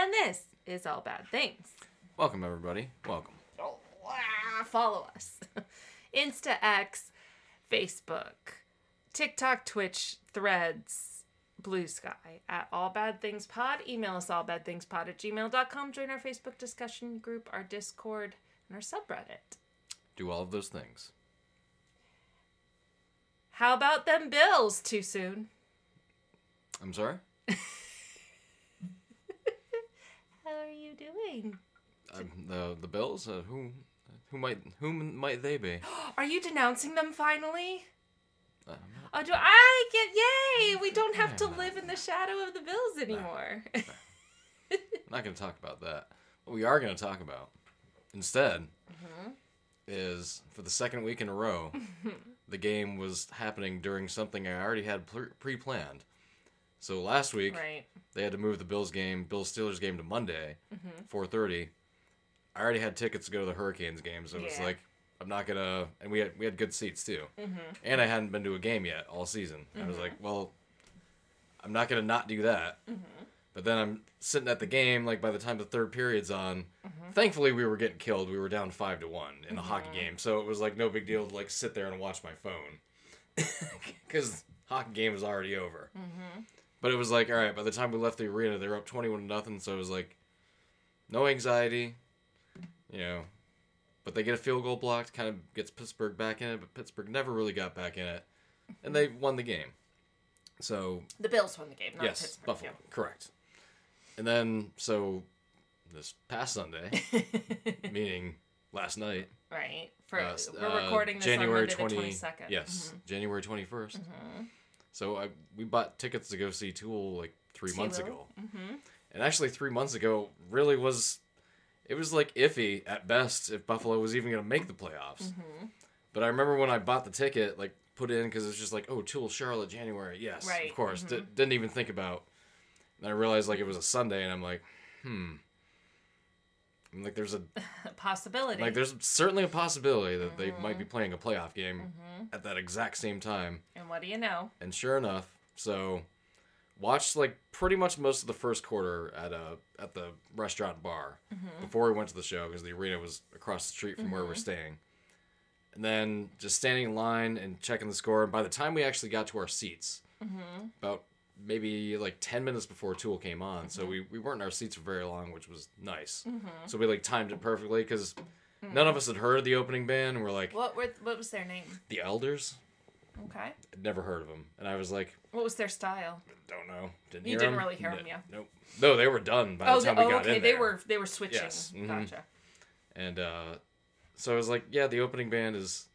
And this is All Bad Things. Welcome, everybody. Welcome. Ah, Follow us. Insta X, Facebook, TikTok, Twitch, Threads, Blue Sky at All Bad Things Pod. Email us all bad things pod at gmail.com. Join our Facebook discussion group, our Discord, and our subreddit. Do all of those things. How about them bills? Too soon. I'm sorry? Are you doing? Um, the the Bills? Uh, who who might whom might they be? Are you denouncing them finally? Uh, Oh, do I get yay? We don't have to live in the shadow of the bills anymore. I'm not going to talk about that. What we are going to talk about instead is for the second week in a row, the game was happening during something I already had pre planned. So last week, right. they had to move the Bills game, Bills Steelers game to Monday, mm-hmm. 4:30. I already had tickets to go to the Hurricanes game, so it was Yeah. like I'm not gonna. And we had we had good seats too, mm-hmm. and I hadn't been to a game yet all season. I was mm-hmm. like, well, I'm not gonna not do that. But then I'm sitting at the game, like by the time the third period's on. Thankfully, we were getting killed. We were down five to one in a hockey game, so it was like no big deal to like sit there and watch my phone, because hockey game was already over. But it was like, all right, by the time we left the arena, they were up 21 to nothing. So it was like, no anxiety, you know. But they get a field goal blocked, kind of gets Pittsburgh back in it, but Pittsburgh never really got back in it. And they won the game. So, The Bills won the game, not yes, Pittsburgh. Buffalo. Correct. And then, so this past Sunday, meaning last night. Right. For uh, we're uh, recording this January on Monday 20, the 22nd. Yes, Mhm. January 21st. So I, we bought tickets to go see Tool like three months Tool. ago. Mhm. And actually, three months ago really was, it was like iffy at best if Buffalo was even going to make the playoffs. Mm-hmm. But I remember when I bought the ticket, like put in because it's just like, oh, Tool, Charlotte, January. Yes, Right, of course. mhm. D- didn't even think about. And I realized like it was a Sunday, and I'm like, hmm. Like, there's a possibility. like, there's certainly a possibility that they might Mm-hmm. be playing a playoff game mm-hmm. at that exact same time. and what do you know? And sure enough, so watched like pretty much most of the first quarter at a at the restaurant bar mm-hmm. before we went to the show because the arena was across the street from where we're mm-hmm. staying. And then just standing in line and checking the score. And by the time we actually got to our seats, about maybe like 10 minutes before Tool came on, so we, we weren't in our seats for very long, which was nice. So we like timed it perfectly because none of us had heard of the opening band. And we're like, What were what was their name? the Elders? Okay. I'd never heard of them. And I was like, What was their style? don't know. Didn't You hear didn't 'em. really hear 'em, No- yeah. Nope. No, they were done by the Oh, time the, we oh got okay. in They were they were switching. Yes, mhm. Gotcha. And uh, so I was like, yeah, the opening band is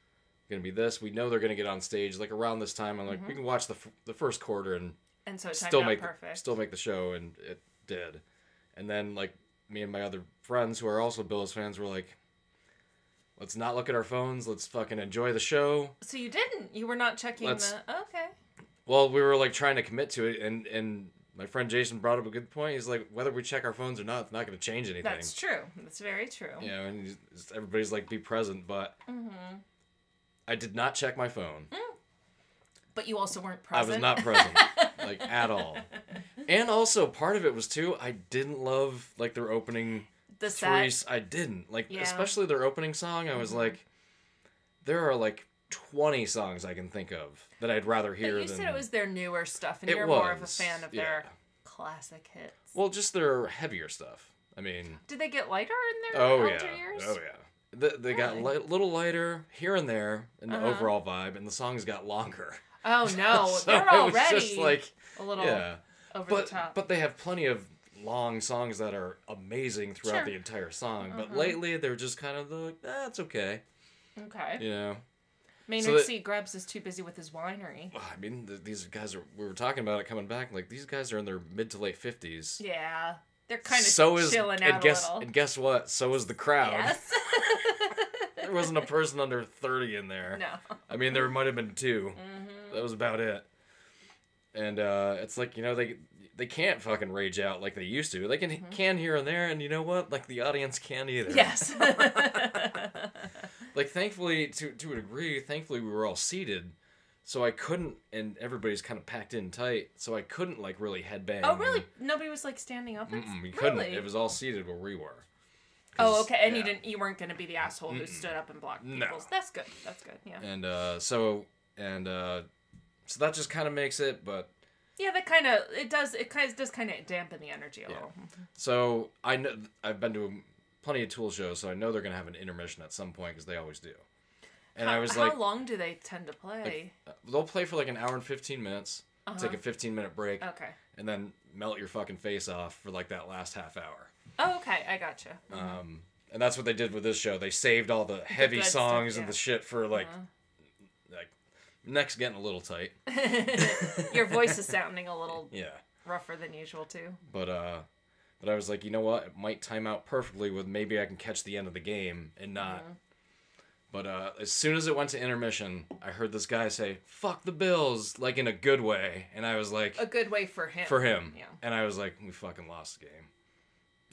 gonna be this. We know they're gonna get on stage like around this time. I'm like, Mm-hmm. we can watch the f- the first quarter and And so it still out make the, perfect. still make the show, and it did. And then like me and my other friends who are also Bills fans were like, let's not look at our phones. Let's fucking enjoy the show. So you didn't. You were not checking Let's- the. Okay. Well, we were like trying to commit to it, and and my friend Jason brought up a good point. He's like, whether we check our phones or not, it's not going to change anything. That's true. That's very true. you know, and everybody's like, be present, but Mm-hmm. I did not check my phone. But you also weren't present. I was not present, like at all. And also, part of it was too, I didn't love like their opening the set. I didn't like, Yeah. Mm-hmm. especially their opening song. I was like, there are like twenty songs I can think of that I'd rather But hear you than. said it was their newer stuff, and It you're more of a fan of yeah. their classic hits. well, just their heavier stuff. I mean, Did they get lighter in their oh yeah, years? oh yeah. They, they got a li- little lighter here and there in the Uh-huh. overall vibe, and the songs got longer. Oh no, So they're already just like a little yeah. over but the top. but they have plenty of long songs that are amazing throughout Sure. the entire song. But Mhm. lately they're just kind of the like, that's okay, okay. you know. Maynard that- C. Grubbs is too busy with his winery. I mean, th- these guys are. We were talking about it coming back. Like these guys are in their mid to late fifties, Yeah. They're kind of so is chilling and out guess and guess what? So is the crowd. yes. There wasn't a person under thirty in there. no. Mm-hmm. I mean, there might have been 2 That was about it. And uh, it's like you know they they can't fucking rage out like they used to. They can Mm-hmm. can here and there, and you know what? Like the audience can't either. Yes. Like thankfully, to to a degree, thankfully we were all seated, so I couldn't, and everybody's kind of packed in tight, so I couldn't like really headbang. oh, really? Nobody was like standing up. Mm-mm, we couldn't. Really? It was all seated where we were. Oh, okay. And you didn't. You weren't going to be the asshole who stood up and blocked No. people's. That's good. That's good. Yeah. And uh, so and uh, so that just kind of makes it, but Yeah, that kind of it does. It kind of does kind of dampen the energy a Yeah. little. So I know I've been to plenty of Tool shows, so I know they're gonna have an intermission at some point because they always do. And how, I was how like, how long do they tend to play? they'll play for like an hour and fifteen minutes, take Uh-huh. a fifteen minute break, okay. and then melt your fucking face off for like that last half hour. Oh, okay. I gotcha. Um, and that's what they did with this show. They saved all the heavy good stuff, songs and the shit for like, Uh-huh. like neck's getting a little tight. Your voice is sounding a little Yeah. rougher than usual too. But uh but I was like, you know what? It might time out perfectly with maybe I can catch the end of the game and not. Mm-hmm. But uh as soon as it went to intermission, I heard this guy say, "Fuck the Bills," like in a good way, and I was like A good way for him. for him. Yeah. And I was like, we fucking lost the game.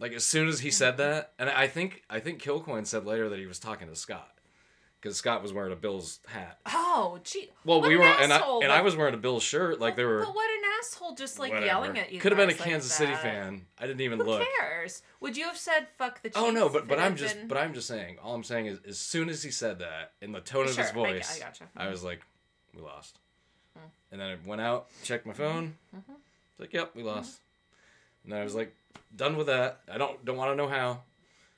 Like as soon as he said that, and I think I think Kilcoin said later that he was talking to Scott. Because Scott was wearing a Bills hat. Oh, gee. Well, What we an were, and I and I was wearing a Bills shirt. Like there were But what an asshole! Just like whatever. yelling at you. Could have been a guys like Kansas City fan. I didn't even Who look. cares? Would you have said "fuck the Chiefs"? Oh no, but but I'm just been- but I'm just saying. All I'm saying is, as soon as he said that in the tone of his voice, I gotcha. I was like, we lost. And then I went out, checked my phone. Mm-hmm. It's like, yep, we lost. And then I was like, done with that. I don't don't want to know how.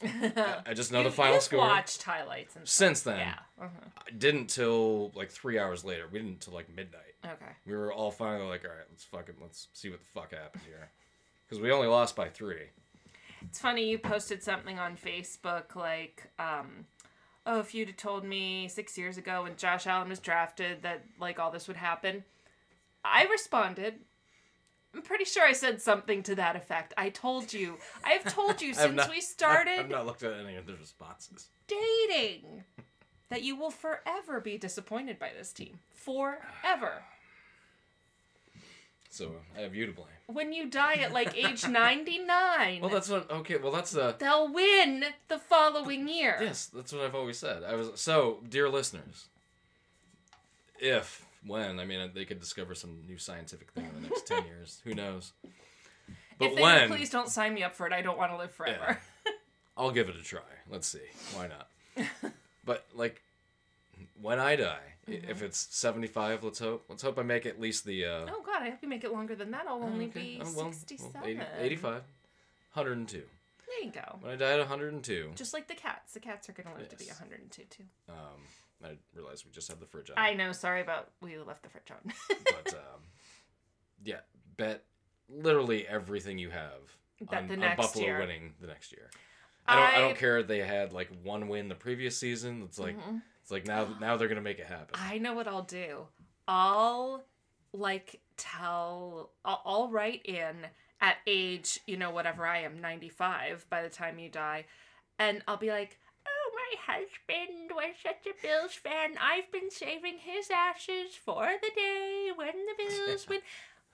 I, just know the final score. Watched highlights and stuff. Since then, Yeah. uh I didn't till like three hours later. We didn't till like midnight. Okay. We were all finally like, all right, let's fucking let's see what the fuck happened here, because we only lost by three. It's funny you posted something on Facebook like, um, oh, if you'd have told me six years ago when Josh Allen was drafted that like all this would happen, I responded. I'm pretty sure I said something to that effect. I told you. I've told you since not- we started I've not looked at any of the responses. dating that you will forever be disappointed by this team. Forever. So I have you to blame. When you die at like age 99, Well, that's what. Okay, well, that's the. they'll win the following year. Yes, that's what I've always said. I was so, dear listeners. If, when, I mean, they could discover some new scientific thing in the next ten years. Who knows? But if they when, please don't sign me up for it. I don't want to live forever. I'll give it a try. Let's see. Why not? but like, when I die, Mm-hmm. if it's seventy-five, let's hope. Let's hope I make at least the. Uh, Oh God, I hope you make it longer than that. I'll only okay. be Oh, well, well, 67. 80 85, 102. There you go. When I die at 102, Just like the cats. The cats are going to live to be 102 too. um, I realized we just had the fridge on. I know. Sorry about we left the fridge on. but um, yeah, bet literally everything you have Bet on, the on next Buffalo year. winning the next year. I don't. I, I- don't care. if They had like one win the previous season. It's like Mm-hmm. it's like now now they're gonna make it happen. I know what I'll do. I'll like tell. I'll, I'll write in at age, you know, whatever I am, 95 by the time you die, and I'll be like. Oh, my husband was such a Bills fan. I've been saving his ashes for the day when the Bills win.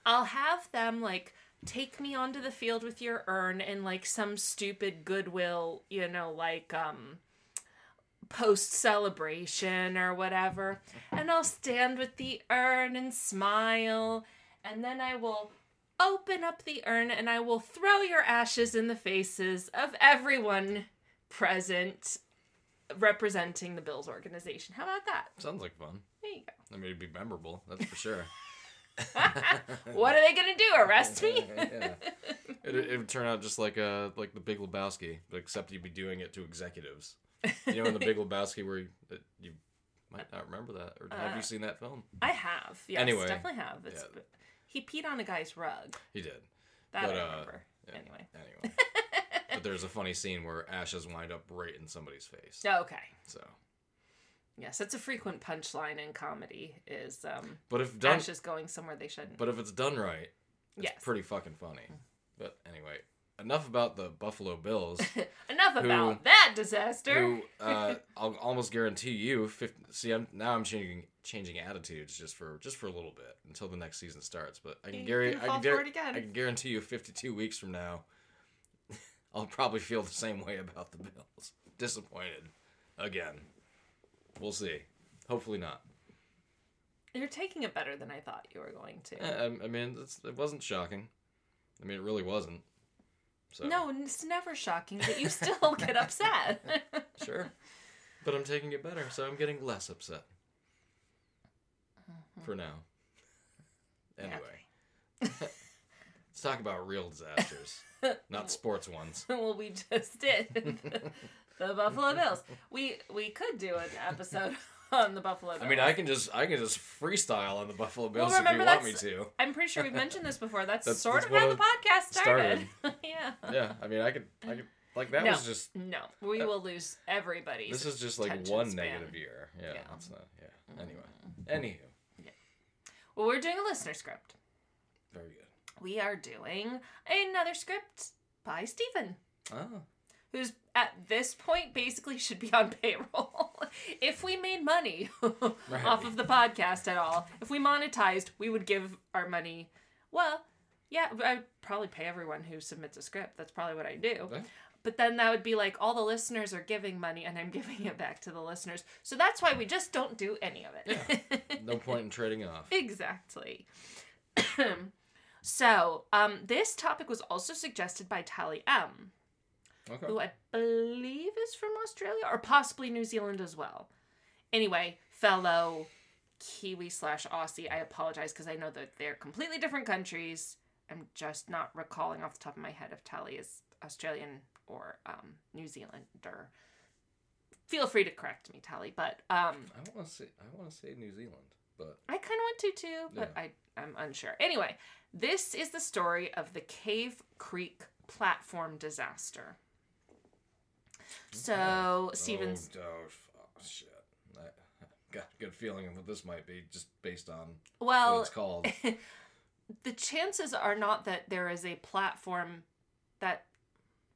I'll have them like take me onto the field with your urn in like some stupid goodwill, you know, like um post celebration or whatever. And I'll stand with the urn and smile. And then I will open up the urn and I will throw your ashes in the faces of everyone present representing the Bills organization. How about that? Sounds like fun. There you I mean, it'd be memorable. That's for sure. what are they going to do? Arrest me? yeah. It, it would turn out just like uh like the Big Lebowski, except you'd be doing it to executives. You know, in the Big Lebowski, where you, you might not remember that, or have Uh, you seen that film? I have. Yes, Anyway, definitely have. It's, yeah. He peed on a guy's rug. He did. That But, I uh, remember. yeah. Anyway. Anyway. but there's a funny scene where ashes wind up right in somebody's face. Okay. So, Yes, it's a frequent punchline in comedy is um, but if done, ashes going somewhere they shouldn't. but if it's done right, it's Yes. pretty fucking funny. But anyway, enough about the Buffalo Bills. Enough Who- about that disaster. who uh, I'll almost guarantee you. 50, see, I'm now I'm changing changing attitudes just for just for a little bit until the next season starts. But I can guarantee I can, for guar- it again. I can guarantee you, 52 weeks from now, I'll probably feel the same way about the Bills. Disappointed again. We'll see. Hopefully not. You're taking it better than I thought you were going to. Eh, I, I mean, it's, it wasn't shocking. I mean, it really wasn't. So No, it's never shocking, but you still get upset. sure, but I'm taking it better, so I'm getting less upset. Mm-hmm. For now. Anyway, let's talk about real disasters, not sports ones. well, we just did the Buffalo Bills. We we could do an episode on the Buffalo Bills. I mean, I can just I can just freestyle on the Buffalo Bills if you want me to. I'm pretty sure we've mentioned this before. That's, That's- sort that's of how the podcast started. started. yeah. Yeah, I mean, I could I could like that No. was just No, we will lose everybody. this is just like one span. negative year. Yeah, Yeah. that's not yeah. Mm-hmm. Anyway, anywho, Yeah. Well, we're doing a listener script. very good. We are doing another script by Stephen. Oh, who's at this point basically should be on payroll. if we made money off of the podcast at all, if we monetized, we would give our money. Well, yeah, I'd probably pay everyone who submits a script. That's probably what I do. But then that would be like all the listeners are giving money and I'm giving it back to the listeners. So that's why we just don't do any of it. no point in trading off. Exactly. so, um, this topic was also suggested by Tally M Okay. who I believe is from Australia or possibly New Zealand as well. Anyway, fellow Kiwi slash Aussie, I apologize because I know that they're completely different countries. I'm just not recalling off the top of my head if Tally is Australian or um, New Zealander. Feel free to correct me, Tally, but um, I want to say I want to say New Zealand, but I kind of want to too, but I, I'm unsure. Anyway, this is the story of the Cave Creek platform disaster. So, Stephen's. Oh, oh, oh, shit. I got a good feeling of what this might be just based on what Well, it's called. the chances are not that there is a platform that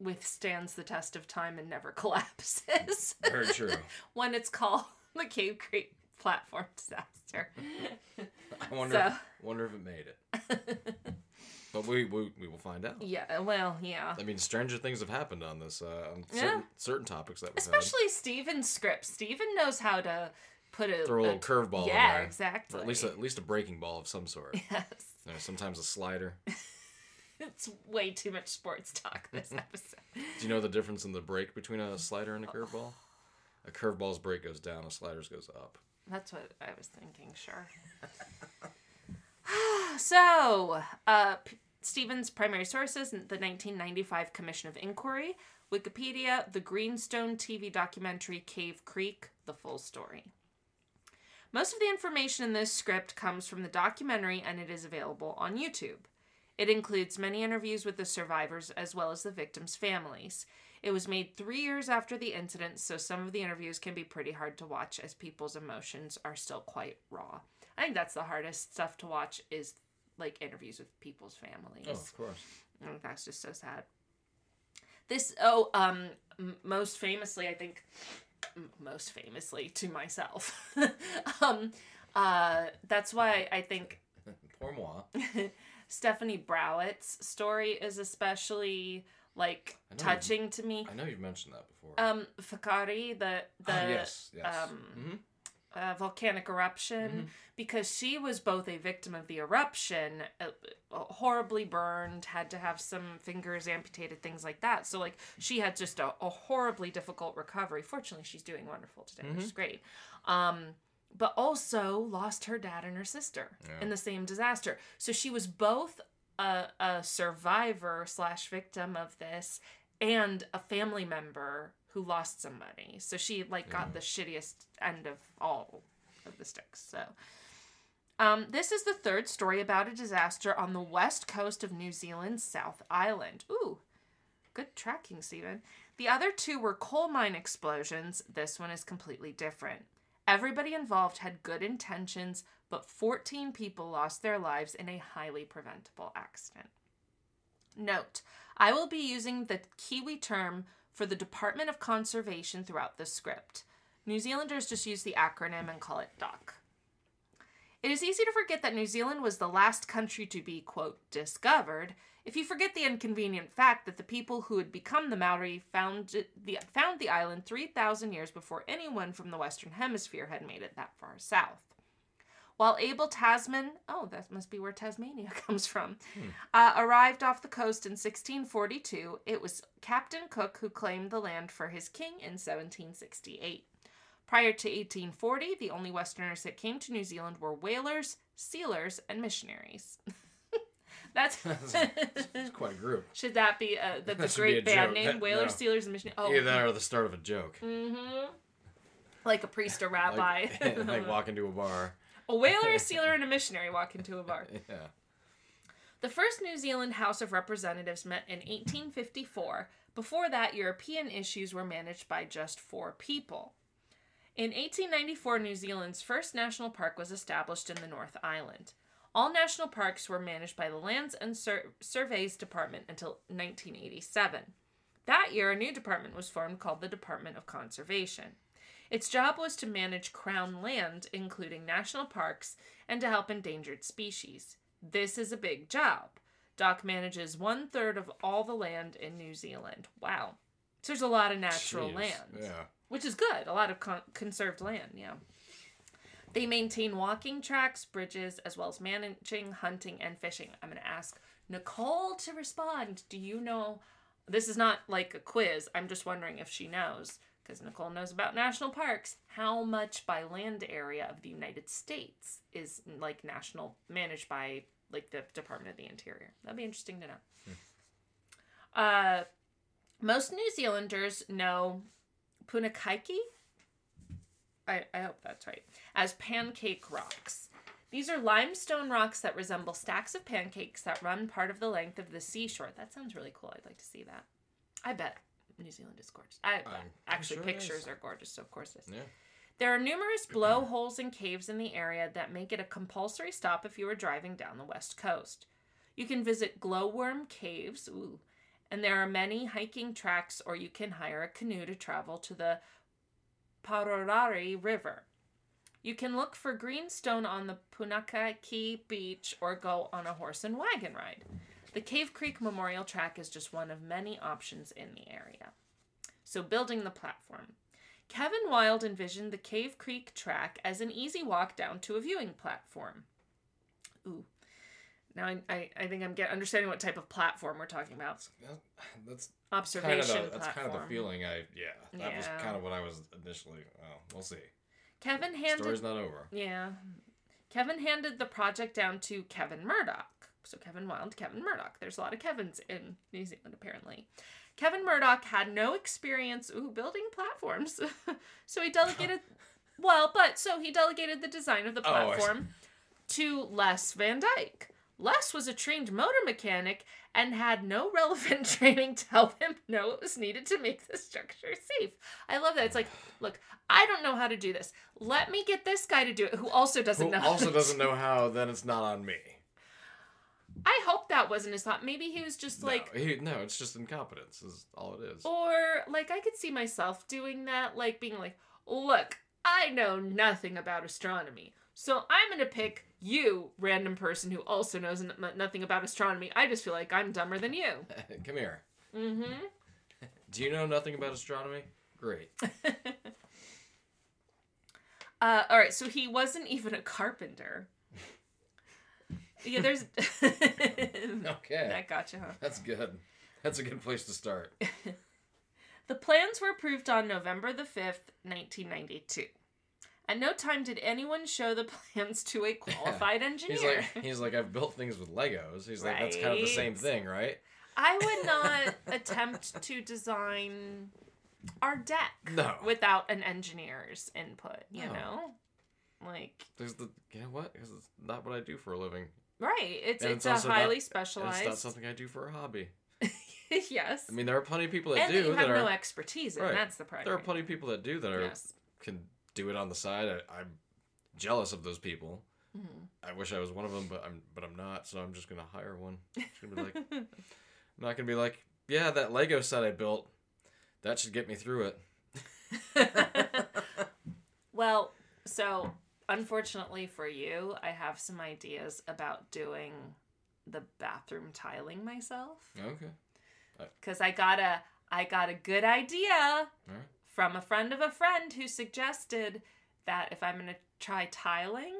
withstands the test of time and never collapses Very true. when it's called the Cave Creek platform disaster. I wonder So- wonder if it made it. But we, we we will find out. yeah, well, yeah. I mean, stranger things have happened on this uh, on Yeah. certain, certain topics that we've Especially Stephen's script. Steven knows how to put a. Throw a little curveball in Yeah, there. exactly. Or at least a, at least a breaking ball of some sort. yes. You know, sometimes a slider. It's way too much sports talk this episode. Do you know the difference in the break between a slider and a curveball? A curveball's break goes down, a slider's goes up. That's what I was thinking, sure. so, uh, P- Stephen's primary sources the 1995 Commission of Inquiry, Wikipedia, the Greenstone TV documentary Cave Creek, the full story. Most of the information in this script comes from the documentary and it is available on YouTube. It includes many interviews with the survivors as well as the victims' families. It was made three years after the incident, so some of the interviews can be pretty hard to watch as people's emotions are still quite raw. I think that's the hardest stuff to watch is like interviews with people's families. Oh, of course. Think that's just so sad. This oh um m- most famously I think m- most famously to myself. um uh that's why I think Poor moi. Stephanie Browitt's story is especially like touching to me. I know you've mentioned that before. Um Whakaari the the Ah, yes, yes. um, Mhm. Uh, volcanic eruption Mm-hmm. because she was both a victim of the eruption, uh, horribly burned, had to have some fingers amputated, things like that. So, like, she had just a, a horribly difficult recovery. Fortunately, she's doing wonderful today, which is Mm-hmm. great. Um, but also lost her dad and her sister Yeah. in the same disaster. So she was both a, a survivor slash victim of this and a family member who lost some money. So she like got the shittiest end of all of the sticks. So um, this is the third story about a disaster on the west coast of New Zealand's South Island. Ooh, good tracking, Stephen. The other two were coal mine explosions. This one is completely different. Everybody involved had good intentions, but 14 people lost their lives in a highly preventable accident. Note, I will be using the Kiwi term for the Department of Conservation throughout the script. New Zealanders just use the acronym and call it DOC. It is easy to forget that New Zealand was the last country to be, quote, discovered, if you forget the inconvenient fact that the people who had become the Maori found the, found the island 3,000 years before anyone from the Western Hemisphere had made it that far south. While Abel Tasman, oh, that must be where Tasmania comes from, uh, arrived off the coast in 1642, it was Captain Cook who claimed the land for his king in 1768. Prior to 1840, the only Westerners that came to New Zealand were whalers, sealers, and missionaries. That's It's quite a group. should that be a that's That a should great a band joke. name? That- Whalers, no. sealers, and missionaries. Oh, Either that or the start of a joke. mm-hmm. Like a priest or rabbi. Like, like walk into a bar. A whaler, a sealer, and a missionary walk into a bar. Yeah. The first New Zealand House of Representatives met in 1854. Before that, European issues were managed by just four people. In 1894, New Zealand's first national park was established in the North Island. All national parks were managed by the Lands and Sur- Surveys Department until 1987. That year, a new department was formed called the Department of Conservation. Its job was to manage crown land, including national parks, and to help endangered species. This is a big job. DOC manages one third of all the land in New Zealand. Wow. So there's a lot of natural Jeez. land Yeah. which is good. A lot of con- conserved land, yeah. They maintain walking tracks, bridges, as well as managing hunting and fishing. I'm going to ask Nicole to respond. Do you know? This is not like a quiz. I'm just wondering if she knows, because Nicole knows about national parks. How much by land area of the United States is like national managed by like the Department of the Interior? That'd be interesting to know. Uh, most New Zealanders know Punakaiki. I, I hope that's right. As pancake rocks. These are limestone rocks that resemble stacks of pancakes that run part of the length of the seashore. That sounds really cool. I'd like to see that. I bet New Zealand is gorgeous. I I'm uh, actually sure pictures are gorgeous, so of course it is. Yeah. There are numerous blowholes and caves in the area that make it a compulsory stop if you are driving down the west coast. You can visit glowworm caves, ooh, and there are many hiking tracks, or you can hire a canoe to travel to the Pororari River. You can look for greenstone on the Punakaiki beach or go on a horse and wagon ride. The Cave Creek Memorial Track is just one of many options in the area. So, building the platform. Kevin Wild envisioned the Cave Creek track as an easy walk down to a viewing platform. Ooh. Now I, I, I think I'm get, understanding what type of platform we're talking about. That's Observation kind of the, that's platform. kind of the feeling I yeah. That was kind of what I was initially. Well, we'll see. Kevin handed Story's not over. Yeah. Kevin handed the project down to Kevin Murdoch. So Kevin Wild, Kevin Murdoch. There's a lot of Kevins in New Zealand apparently. Kevin Murdoch had no experience ooh, building platforms. so he delegated well, but so he delegated the design of the Oh, platform to Les Van Dyke. Les was a trained motor mechanic and had no relevant training to help him know what was needed to make the structure safe. I love that. It's like, look, I don't know how to do this. Let me get this guy to do it who also doesn't Who know. how also doesn't know how, then it's not on me. I hope that wasn't his thought. Maybe he was just like no, he, no, it's just incompetence. Is all it is. Or like I could see myself doing that, like being like, "Look, I know nothing about astronomy, so I'm gonna pick you, random person who also knows n- nothing about astronomy. I just feel like I'm dumber than you." Come here. Mm-hmm. Do you know nothing about astronomy? Great. Uh, all right, so he wasn't even a carpenter. Yeah, there's. Okay. That gotcha, huh? That's good. That's a good place to start. The plans were approved on November the 5th, 1992. At no time did anyone show the plans to a qualified engineer. He's like he's like I've built things with Legos. He's like that's kind of the same thing, right? I would not attempt to design our deck No. without an engineer's input, you No. know? Like, There's the you know what? Because it's not what I do for a living. Right. It's And it's, it's a also not- highly specialized. it's not something I do for a hobby. yes. I mean, there are plenty of people that and do that you that have are. no expertise in. Right. That's the problem. there are plenty of people that do that are Yes. can do it on the side. I, I'm jealous of those people. Mhm. I wish I was one of them, but I'm but I'm not. So I'm just gonna hire one. Gonna be like, I'm not gonna be like, yeah, that Lego set I built, that should get me through it. well, so unfortunately for you, I have some ideas about doing the bathroom tiling myself Okay. because I got a I got a good idea Alright. from a friend of a friend who suggested that if I'm gonna try tiling,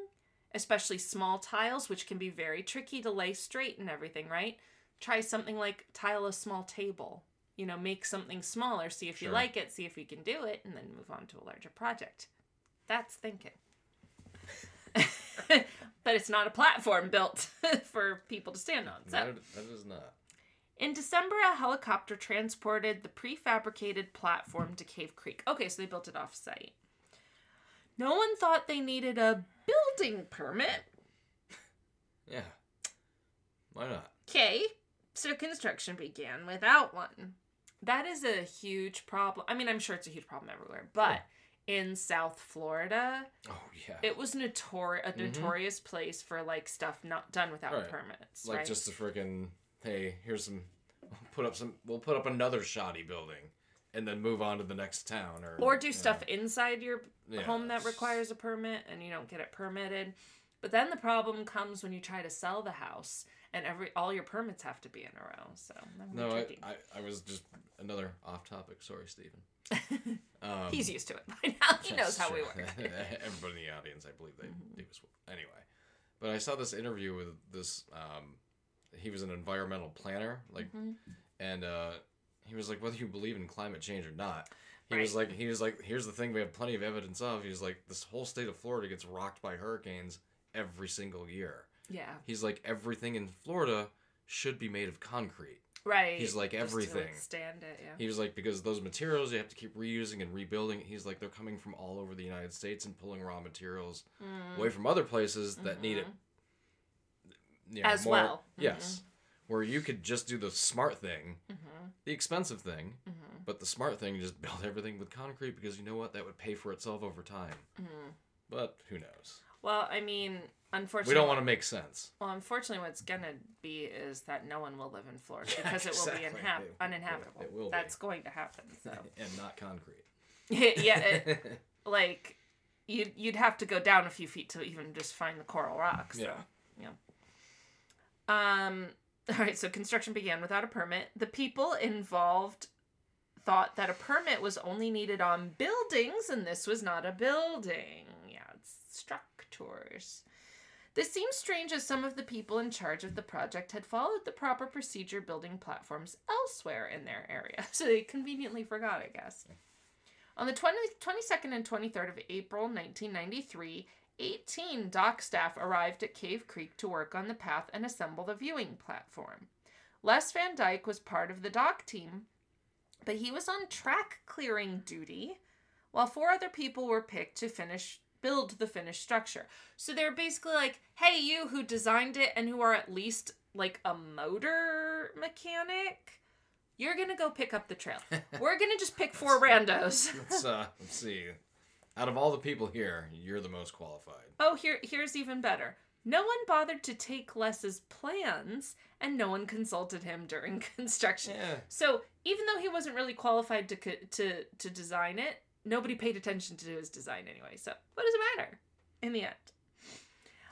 especially small tiles, which can be very tricky to lay straight and everything, right? Try something like tile a small table. You know, make something smaller, see if you like it, see if you can do it, and then move on to a larger project. That's thinking. but it's not a platform built for people to stand on. So. That, that is not. In December, a helicopter transported the prefabricated platform to Cave Creek. Okay, so they built it off site. No one thought they needed a building permit. Yeah. Why not? Okay, so construction began without one. That is a huge problem. I mean, I'm sure it's a huge problem everywhere, but in South Florida, Oh yeah. it was notor- a mm-hmm. notorious place for like stuff not done without Right. permits. like right? just a freaking hey, here's some. Put up some. We'll put up another shoddy building, and then move on to the next town, or or do you know. stuff inside your Yeah, home that requires a permit and you don't get it permitted. But then the problem comes when you try to sell the house and every all your permits have to be in a row. So No, I. I, I was just another off topic. Sorry, Stephen. Um, He's used to it by now. He knows how we work. Everybody in the audience, I believe they Mm-hmm. do as well. Anyway, but I saw this interview with this. Um, he was an environmental planner, like, Mm-hmm. and uh, he was like, whether you believe in climate change or not. He Right. was like, he was like, here's the thing we have plenty of evidence of. He was like, this whole state of Florida gets rocked by hurricanes every single year. Yeah. He's like, everything in Florida should be made of concrete. Right. He's like, everything. withstand it, yeah. He was like, because those materials you have to keep reusing and rebuilding. He's like, they're coming from all over the United States and pulling raw materials Mm. away from other places that need it. you know, Mm-hmm. As more- well. Mm-hmm. Yes. Where you could just do the smart thing, Mhm. the expensive thing, Mhm. but the smart thing, just build everything with concrete because you know what? That would pay for itself over time. Mhm. But who knows? Well, I mean, unfortunately, We don't want to make sense. Well, unfortunately, what's gonna be is that no one will live in Florida because it will be It- uninhabitable. it will be. That's going to happen. So and not concrete. yeah, it, like you'd you'd have to go down a few feet to even just find the coral rocks. So, Yeah. yeah. Um. All right. So construction began without a permit. The people involved thought that a permit was only needed on buildings, and this was not a building. Yeah, it's structures. This seems strange as some of the people in charge of the project had followed the proper procedure building platforms elsewhere in their area. So they conveniently forgot, I guess. On the 20, 22nd and 23rd of April 1993, 18 DOC staff arrived at Cave Creek to work on the path and assemble the viewing platform. Les Van Dyke was part of the DOC team, but he was on track clearing duty, while four other people were picked to finish build the finished structure. So they're basically like, "Hey, you who designed it and who are at least like a motor mechanic, you're gonna go pick up the trail. We're gonna just pick four randos." let's uh, let's see. Out of all the people here, you're the most qualified. Oh, here here's even better. No one bothered to take Les's plans, and no one consulted him during construction. Yeah. So even though he wasn't really qualified to to to design it, nobody paid attention to his design anyway. So what does it matter? In the end,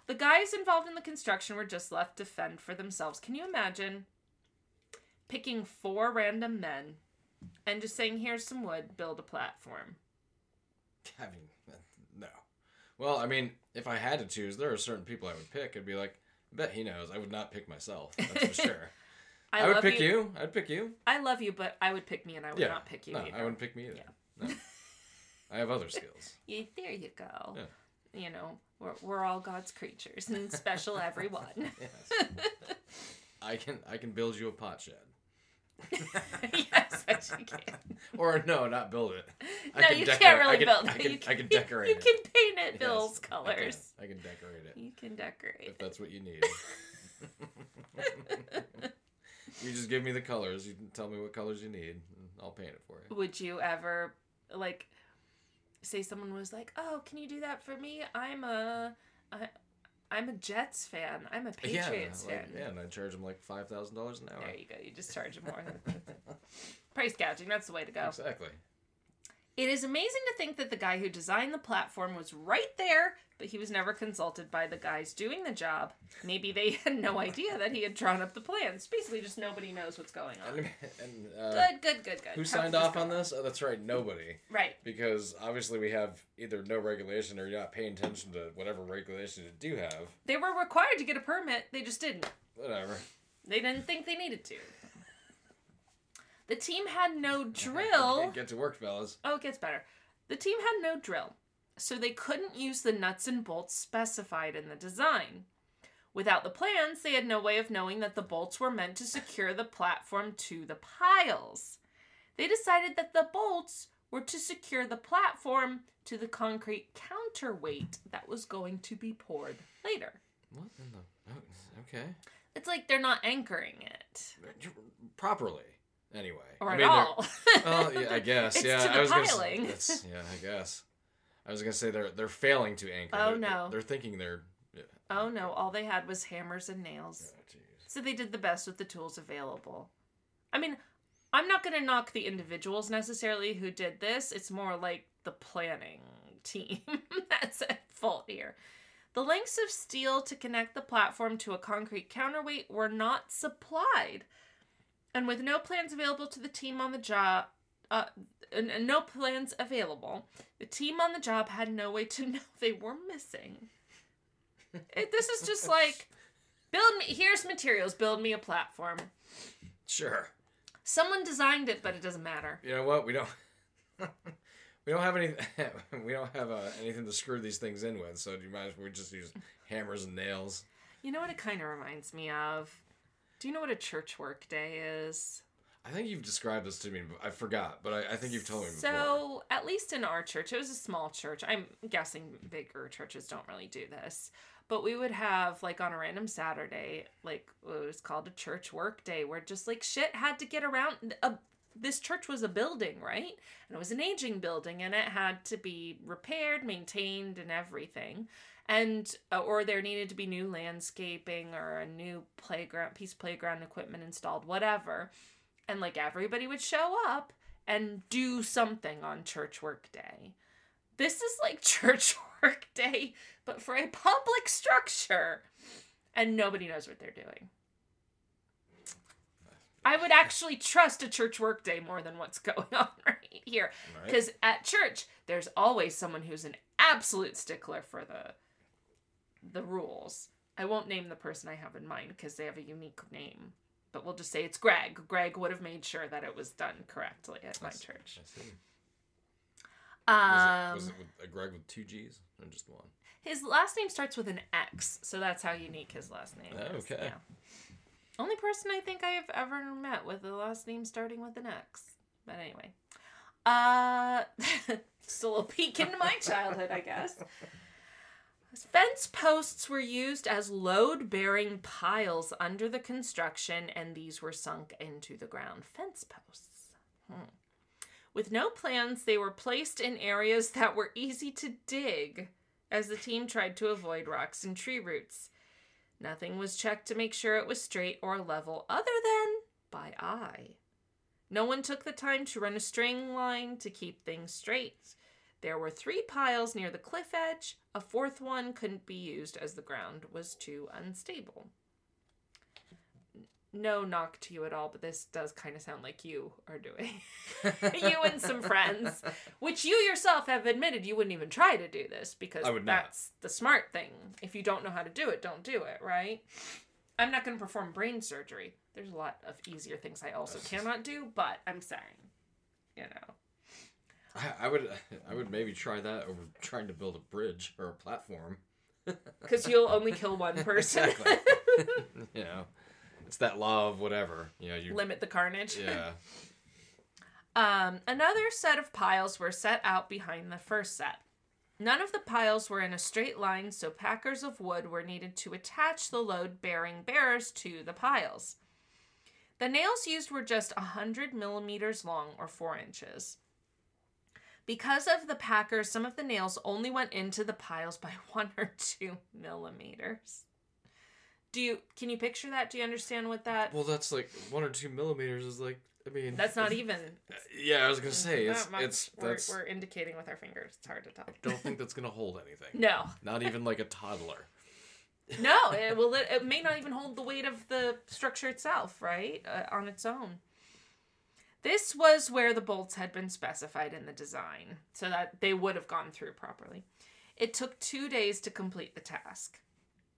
the guys involved in the construction were just left to fend for themselves. Can you imagine picking four random men and just saying, "Here's some wood, build a platform"? I mean, no. Well, I mean, if I had to choose, there are certain people I would pick. I'd be like, I bet he knows. I would not pick myself. That's for sure. I, would love pick you. I'd pick you. I love you, but I would pick me, and I would yeah. not pick you. No, either. I wouldn't pick me either. No. I have other skills. Yeah, there you go. Yeah. You know, we're, we're all God's creatures and special everyone. Yes. I can I can build you a pot shed. yes, yes, you can. Or no, not build it. I no, can you can't really I can, build I it. can, you I can decorate You it. You can paint it Yes, Bill's I can. colors. I can decorate it You can decorate if that's what you need. you just give me the colors. You tell me what colors you need. And I'll paint it for you. Would you ever, like, say someone was like, "Oh, can you do that for me? I'm a, I, I'm a Jets fan. I'm a yeah, Patriots like, fan. yeah, and I charge them like five thousand dollars an hour. There you go. You just charge them more. Price gouging. That's the way to go. Exactly. It is amazing to think that the guy who designed the platform was right there, but he was never consulted by the guys doing the job. Maybe they had no idea that he had drawn up the plans. Basically, just nobody knows what's going on. And, and, uh, Good, good, good, good. who signed off on this? Oh, that's right, nobody. Right. Because obviously we have either no regulation or you're not paying attention to whatever regulations you do have. They were required to get a permit. They just didn't. Whatever. They didn't think they needed to. The team had no drill. Get to work, fellas. Oh, it gets better. The team had no drill, so they couldn't use the nuts and bolts specified in the design. Without the plans, they had no way of knowing that the bolts were meant to secure the platform to the piles. They decided that the bolts were to secure the platform to the concrete counterweight that was going to be poured later. What in the? Oh, okay. It's like they're not anchoring it. Properly. Anyway. Or I at mean, they're- all. Oh yeah, I guess. It's yeah, to the I was gonna piling. say, yeah, I guess. I was gonna say they're they're failing to anchor. Oh, They're- no. They're thinking they're. Yeah. oh no, all they had was hammers and nails. Oh. So they did the best with the tools available. I mean, I'm not going to knock the individuals necessarily who did this. It's more like the planning team that's at fault here. The lengths of steel to connect the platform to a concrete counterweight were not supplied. And with no plans available to the team on the job, uh, and no plans available, the team on the job had no way to know they were missing. It, this is just like build me here's materials build me a platform Sure. someone designed it but it doesn't matter You know what? We don't. we don't have any. we don't have uh, anything to screw these things in with. So do you mind as well just use hammers and nails. you know what it kind of reminds me of do you know what a church work day is I think you've described this to me. but I forgot, but I, I think you've told me before. so at least in our church it was a small church i'm guessing bigger churches don't really do this but we would have like on a random saturday like it was called a church work day where just like shit had to get around a, this church was a building right and it was an aging building and it had to be repaired maintained and everything and uh, or there needed to be new landscaping or a new playground piece of playground equipment installed whatever and like everybody would show up and do something on church work day. This is like church work day, but for a public structure. And nobody knows what they're doing. I would actually trust a church work day more than what's going on right here. Right? Because at church, there's always someone who's an absolute stickler for the the rules. I won't name the person I have in mind because they have a unique name. But we'll just say it's Greg. Greg would have made sure that it was done correctly at my That's- church. I see. Um, was it, was it with a Greg with two G's or just one? his last name starts with an X, so that's how unique his last name is. Okay. Yeah. Only person I think I have ever met with a last name starting with an X. But anyway. Uh still a peek into my childhood, I guess. Fence posts were used as load bearing piles under the construction, and these were sunk into the ground. Fence posts. Hmm. With no plans, they were placed in areas that were easy to dig as the team tried to avoid rocks and tree roots. Nothing was checked to make sure it was straight or level other than by eye. No one took the time to run a string line to keep things straight. There were three piles near the cliff edge. A fourth one couldn't be used as the ground was too unstable. No knock to you at all, but this does kind of sound like you are doing. you and some friends, which you yourself have admitted you wouldn't even try to do this because I would not. that's the smart thing. If you don't know how to do it, don't do it, right? I'm not going to perform brain surgery. There's a lot of easier things I also cannot do, but I'm saying, you know. I, I would I would maybe try that over trying to build a bridge or a platform. Because you'll only kill one person. Exactly. you know, it's that law of whatever. You know, you Limit the carnage. yeah. Um, another set of piles were set out behind the first set. None of the piles were in a straight line, so packers of wood were needed to attach the load bearing bearers to the piles. The nails used were just 100 millimeters long or 4 inches. Because of the packers, some of the nails only went into the piles by one or two millimeters. Do you can you picture that? Do you understand what that? Well, that's like one or two millimeters is like. I mean, That's not even. Yeah, I was gonna say it's much. it's we're, that's. we're indicating with our fingers. It's hard to tell. Don't think that's gonna hold anything. No, Not even like a toddler. no. It will. It, it may not even hold the weight of the structure itself, right, uh, on its own. This was where the bolts had been specified in the design, so that they would have gone through properly. It took two days to complete the task.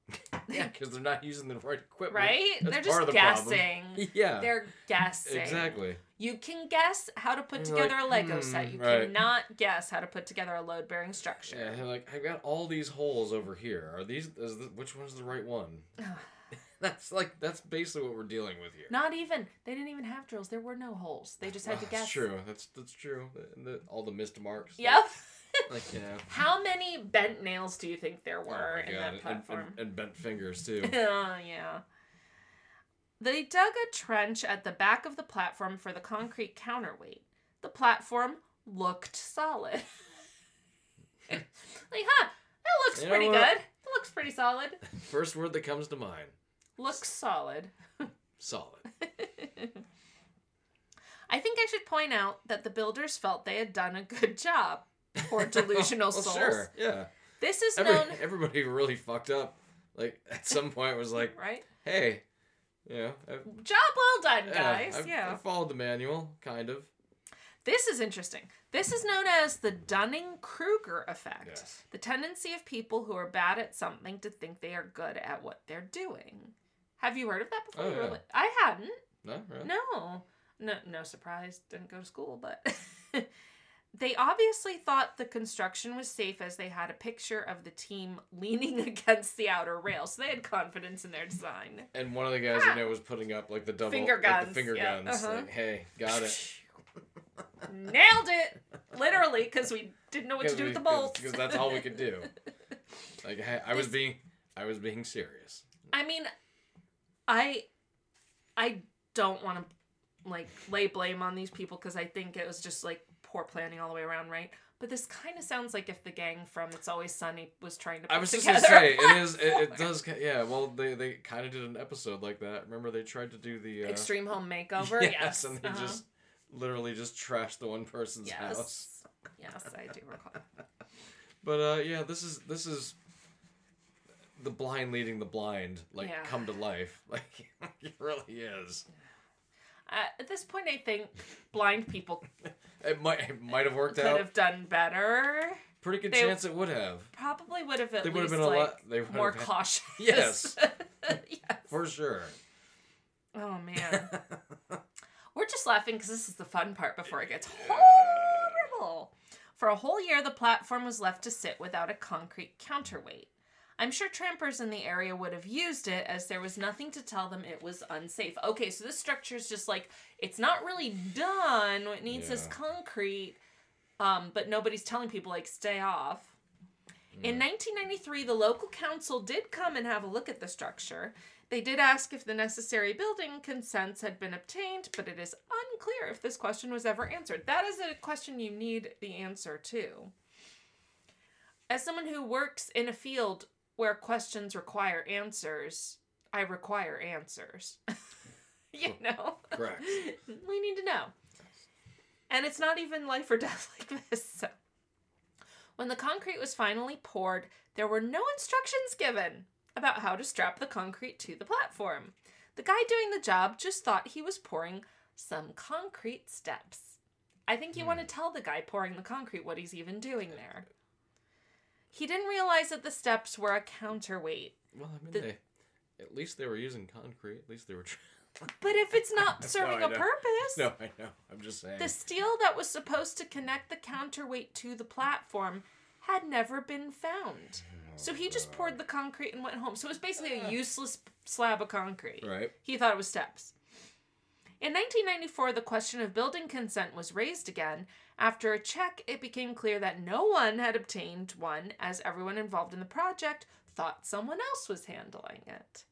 Yeah, because they're not using the right equipment. Right? That's They're just the problem. guessing. Yeah. They're guessing. exactly. You can guess how to put And together like, a Lego hmm, set. You right. cannot guess how to put together a load bearing structure. Yeah, they're like I've got all these holes over here. Are these? Is the, which one's the right one? That's like that's basically what we're dealing with here. Not even. They didn't even have drills. There were no holes. They just had to guess. That's true. That's that's true. The, the, all the missed marks. Yep. Like yeah. How many bent nails do you think there Oh were my in God, that and- platform? And, and bent fingers too. Oh, yeah. They dug a trench at the back of the platform for the concrete counterweight. The platform looked solid. like, huh, that looks You pretty good. It looks pretty solid. First word that comes to mind. Looks solid. Solid. I think I should point out that the builders felt they had done a good job. Poor delusional well, souls. sure. Yeah. This is Every, known, everybody really fucked up. Like at some point was like, right? hey, yeah. know, I, Job well done, yeah, guys. I've- yeah. I followed the manual, kind of. This is interesting. This is known as the Dunning Kruger effect. Yes. The tendency of people who are bad at something to think they are good at what they're doing. Have you heard of that before? Oh, yeah. really- I hadn't. No, really? No. No no surprise. Didn't go to school, but they obviously thought the construction was safe as they had a picture of the team leaning against the outer rail. So they had confidence in their design. And one of the guys I know was putting up like the double Finger like, guns, the finger yeah, guns. uh-huh. Like, hey, got it. Nailed it! Literally, because we didn't know what to do with the bolts. Because that's all we could do. Like hey, I was being, I was being serious. I mean, I I don't want to like lay blame on these people because I think it was just like poor planning all the way around, right? But this kind of sounds like if the gang from It's Always Sunny was trying to put I was just gonna say it is. It, it does. Yeah. Well, they they kind of did an episode like that. Remember they tried to do the uh, Extreme Home Makeover. Yes, yes. and they uh-huh. just literally just trashed the one person's house. Yes. Yes, I do recall. But uh, yeah, this is this is the blind leading the blind, like Yeah. come to life. Like it really is. Uh, at this point, I think blind people It might it might have worked could out. have done better. Pretty good they- chance it would have. Probably would have at They would have been a like lot. They would more have had- cautious. Yes. yes. for sure. Oh man. We're just laughing because this is the fun part before it gets horrible. For a whole year, the platform was left to sit without a concrete counterweight. I'm sure trampers in the area would have used it as there was nothing to tell them it was unsafe. Okay, so this structure is just like, it's not really done. It needs this concrete, um, but nobody's telling people, like, stay off. In 1993, the local council did come and have a look at the structure. They did ask if the necessary building consents had been obtained, but it is unclear if this question was ever answered. That is a question you need the answer to. As someone who works in a field where questions require answers, I require answers. you know? Correct. we need to know. And it's not even life or death like this. So. When the concrete was finally poured, there were no instructions given about how to strap the concrete to the platform. The guy doing the job just thought he was pouring some concrete steps. I think you want to hmm. tell the guy pouring the concrete what he's even doing there. He didn't realize that the steps were a counterweight. Well, I mean, The- they at least they were using concrete. At least they were. But if it's not serving I a purpose, no, I know. I'm just saying. The steel that was supposed to connect the counterweight to the platform had never been found. Mm-hmm. So he just poured the concrete and went home. So it was basically a useless slab of concrete. Right. He thought it was steps. In 1994, the question of building consent was raised again. After a check, it became clear that no one had obtained one, as everyone involved in the project thought someone else was handling it.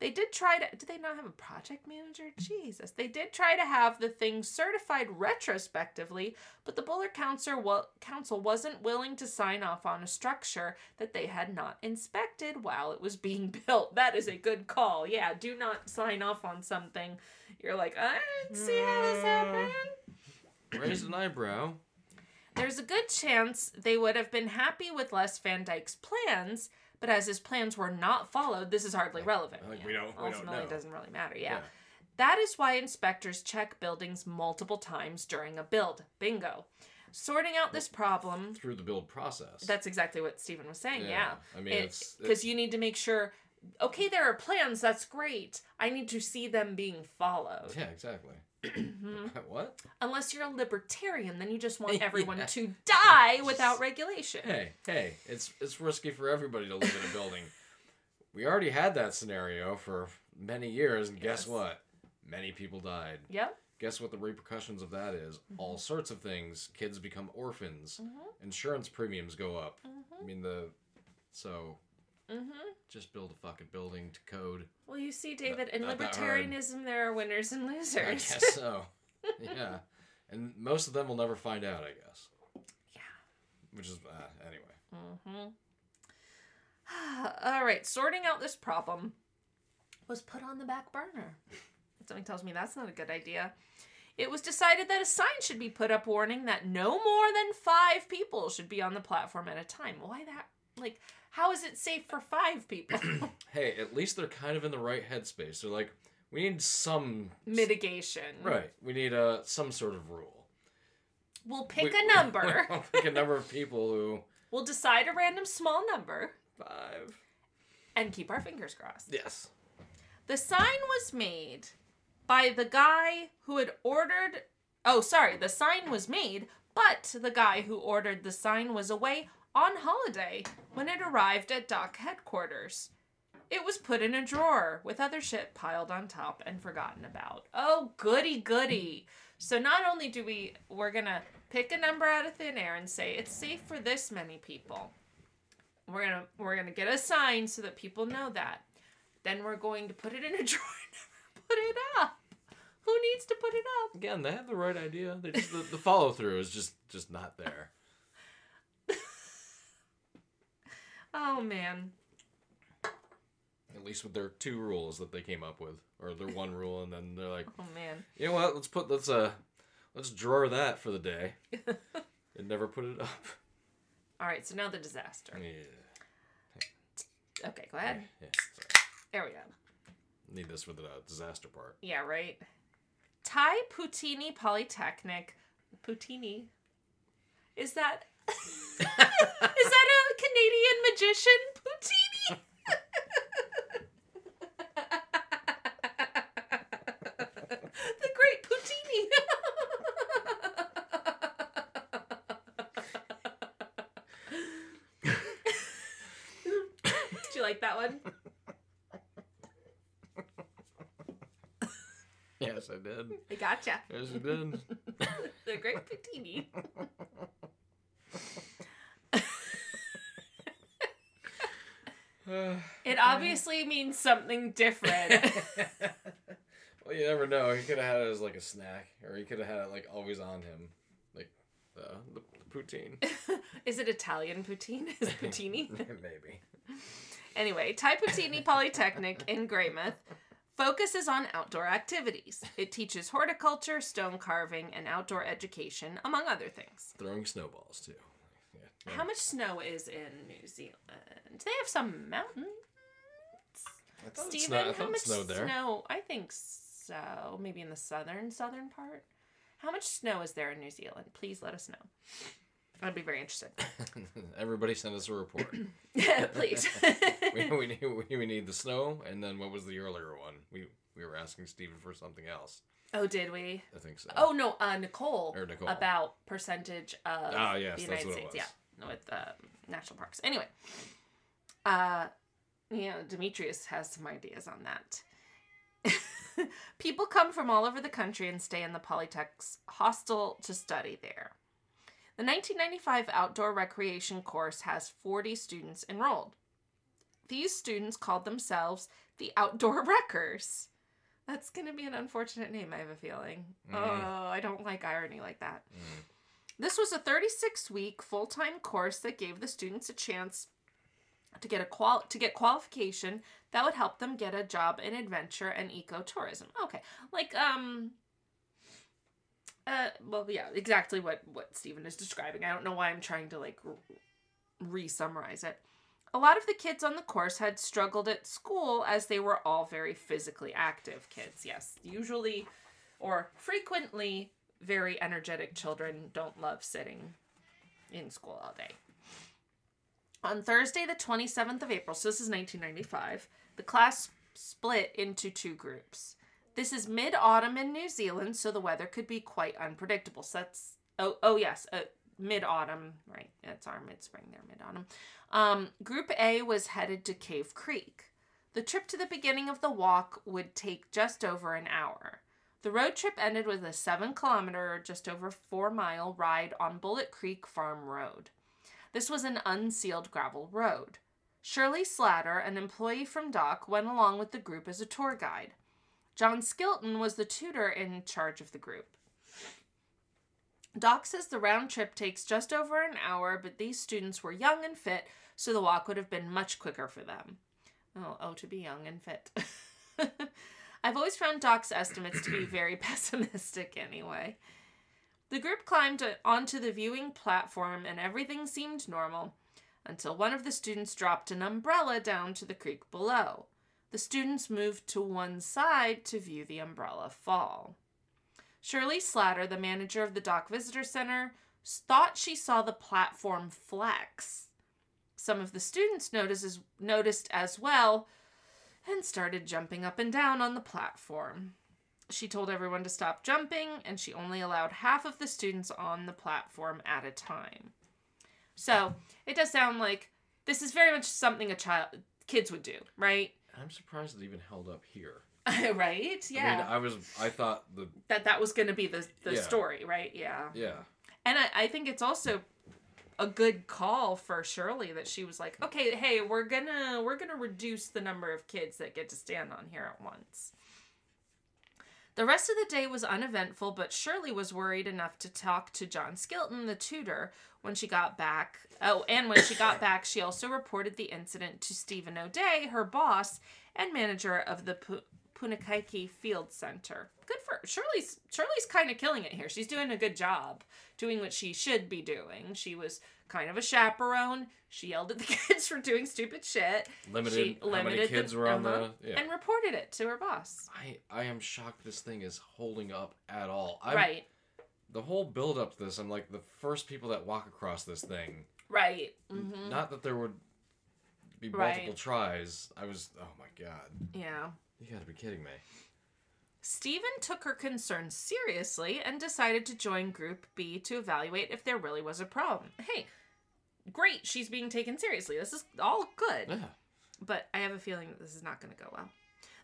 They did try to. Did they not have a project manager? Jesus. They did try to have the thing certified retrospectively, but the Buller Council, wa- Council wasn't willing to sign off on a structure that they had not inspected while it was being built. That is a good call. Yeah, do not sign off on something. You're like, I didn't see how this hmm. happened. Raise an eyebrow. There's a good chance they would have been happy with Les Van Dyke's plans, but as his plans were not followed, this is hardly relevant. Like, we don't- we don't Ultimately, know. it doesn't really matter. Yeah. Yeah. That is why inspectors check buildings multiple times during a build. Bingo. Sorting out this problem. Through the build process. That's exactly what Stephen was saying. Yeah. Yeah, I mean, it's- because you need to make sure. Okay, there are plans. That's great. I need to see them being followed. yeah, exactly. Mm-hmm. what? Unless you're a libertarian, then you just want Yeah. everyone to die without regulation. Hey, hey, it's it's risky for everybody to live in a building. We already had that scenario for many years, and guess what? Many people died. Yep. Guess what the repercussions of that is? Mm-hmm. All sorts of things. Kids become orphans. Insurance premiums go up. I mean the so Mm-hmm. Just build a fucking building to code. Well, you see, David, in not libertarianism, there are winners and losers. I guess so. yeah, and most of them will never find out. I guess. Yeah. Which is uh, anyway. Mhm. All right, sorting out this problem was put on the back burner. Something tells me that's not a good idea. It was decided that a sign should be put up warning that no more than five people should be on the platform at a time. Why that? Like, how is it safe for five people? Hey, at least they're kind of in the right headspace. They're like, we need some Mitigation. right. We need uh some sort of rule. We'll pick We- a number. We'll pick a number of people who we'll decide a random small number five. and keep our fingers crossed. Yes. The sign was made by the guy who had ordered. Oh, sorry, the sign was made, but the guy who ordered the sign was away on holiday when it arrived at DOC headquarters. It was put in a drawer with other shit piled on top and forgotten about. Oh, goody goody. So not only do we we're going to pick a number out of thin air and say it's safe for this many people. We're going to we're going to get a sign so that people know that. Then we're going to put it in a drawer and never put it up. Who needs to put it up? Again, they have the right idea. Just the, the follow through is just just not there. Oh man. At least with their two rules that they came up with, or their one rule, and then they're like, Oh man. you know what? Let's put let's uh let's drawer that for the day, and never put it up. All right, so now the disaster. Yeah. Okay, go ahead. Yeah. There we go. Need this for the uh, disaster part. Yeah, right. Tai Poutini Polytechnic. Putini. Is that is that a Canadian magician? Putini. the great Putini. Did you like that one? Yes, I did. I gotcha. Yes, I did. The great Putini. It obviously means something different. well, you never know. He could have had it as like a snack, or he could have had it like always on him, like uh, the, the poutine. Is it Italian poutine? Is it poutini? Maybe. anyway, Tai Poutini Polytechnic in Greymouth focuses on outdoor activities. It teaches horticulture, stone carving, and outdoor education, among other things. Throwing snowballs too. Yeah. How much snow is in New Zealand? Do they have some mountains? I thought it Stephen, snowed, I how much snowed there. snow? I think so. Maybe in the southern southern part. How much snow is there in New Zealand? Please let us know. I'd be very interested. Everybody send us a report. Yeah, please. we, we, need, we, need the snow, and then what was the earlier one? We we were asking Stephen for something else. oh, did we? I think so. Oh no, uh, Nicole. Or Nicole. About percentage of Ah, yes, the that's United States. was. Yeah, with uh, national parks. Anyway, uh, you know, Demetrius has some ideas on that. People come from all over the country and stay in the Polytech's hostel to study there. The 1995 outdoor recreation course has 40 students enrolled. These students called themselves the Outdoor Wreckers. That's going to be an unfortunate name, I have a feeling. Mm. Oh, I don't like irony like that. This was a 36 week full time course that gave the students a chance to get a qual to get qualification that would help them get a job in adventure and ecotourism. Okay, like um, uh, well, yeah, exactly what what Stephen is describing. I don't know why I'm trying to like re summarize it. A lot of the kids on the course had struggled at school as they were all very physically active kids. Yes, usually or frequently very energetic children don't love sitting in school all day. On Thursday, the 27th of April, so this is 1995, the class split into two groups. This is mid autumn in New Zealand, so the weather could be quite unpredictable. So that's, oh, oh yes, uh, mid autumn, right? It's our mid spring there, mid autumn. Um, group A was headed to Cave Creek. The trip to the beginning of the walk would take just over an hour. The road trip ended with a seven kilometer, just over four mile ride on Bullock Creek Farm Road. This was an unsealed gravel road. Shirley Slatter, an employee from DOC, went along with the group as a tour guide. John Skilton was the tutor in charge of the group. DOC says the round trip takes just over an hour, but these students were young and fit, so the walk would have been much quicker for them. Oh, oh, to be young and fit. I've always found DOC's estimates to be very pessimistic anyway. The group climbed onto the viewing platform and everything seemed normal until one of the students dropped an umbrella down to the creek below. The students moved to one side to view the umbrella fall. Shirley Slatter, the manager of the DOC Visitor Center, thought she saw the platform flex. Some of the students noticed noticed as well and started jumping up and down on the platform. She told everyone to stop jumping, and she only allowed half of the students on the platform at a time. So it does sound like this is very much something a child kids would do, right? I'm surprised it even held up here. right? Yeah. I mean, I was, I thought the, that that was going to be the the Yeah. story, right? Yeah. yeah, And I, I think it's also a good call for Shirley that she was like, okay, hey, we're gonna we're gonna reduce the number of kids that get to stand on here at once. The rest of the day was uneventful, but Shirley was worried enough to talk to John Skilton, the tutor, when she got back. Oh, and when she got back, she also reported the incident to Stephen O'Day, her boss and manager of the Punakaiki Field Center. Good for Shirley's. Shirley's kind of killing it here. She's doing a good job, doing what she should be doing. She was kind of a chaperone. She yelled at the kids for doing stupid shit. limited. She how many limited kids the- were on uh-huh, the? Yeah. and reported it to her boss. I, I am shocked this thing is holding up at all. I'm, right, The whole build up to this, I'm like the first people that walk across this thing. right. hmm Not that there would be Right. multiple tries. I was, oh my god, Yeah. You got to be kidding me. Stephen took her concerns seriously and decided to join Group B to evaluate if there really was a problem. Hey, great, she's being taken seriously. This is all good. Yeah. But I have a feeling that this is not going to go well.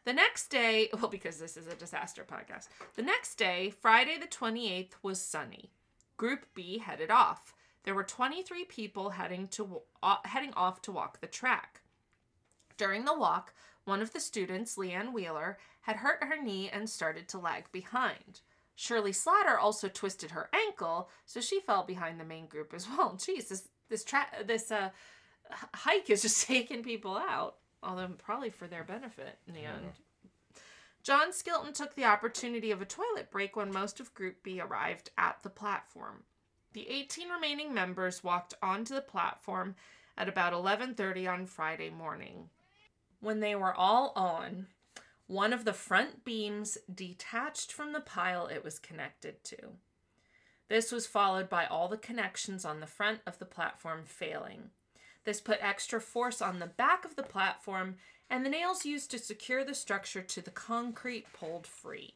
The next day, well, because this is a disaster podcast, the next day, Friday the 28th, was sunny. Group B headed off. There were 23 people heading to uh, heading off to walk the track. During the walk, one of the students, Leanne Wheeler, had hurt her knee and started to lag behind. Shirley Slatter also twisted her ankle, so she fell behind the main group as well. Jeez, this this tra- this uh, hike is just taking people out, although probably for their benefit in the end. John Skilton took the opportunity of a toilet break when most of Group B arrived at the platform. The 18 remaining members walked onto the platform at about 11:30 on Friday morning. When they were all on, one of the front beams detached from the pile it was connected to. This was followed by all the connections on the front of the platform failing. This put extra force on the back of the platform, and the nails used to secure the structure to the concrete pulled free.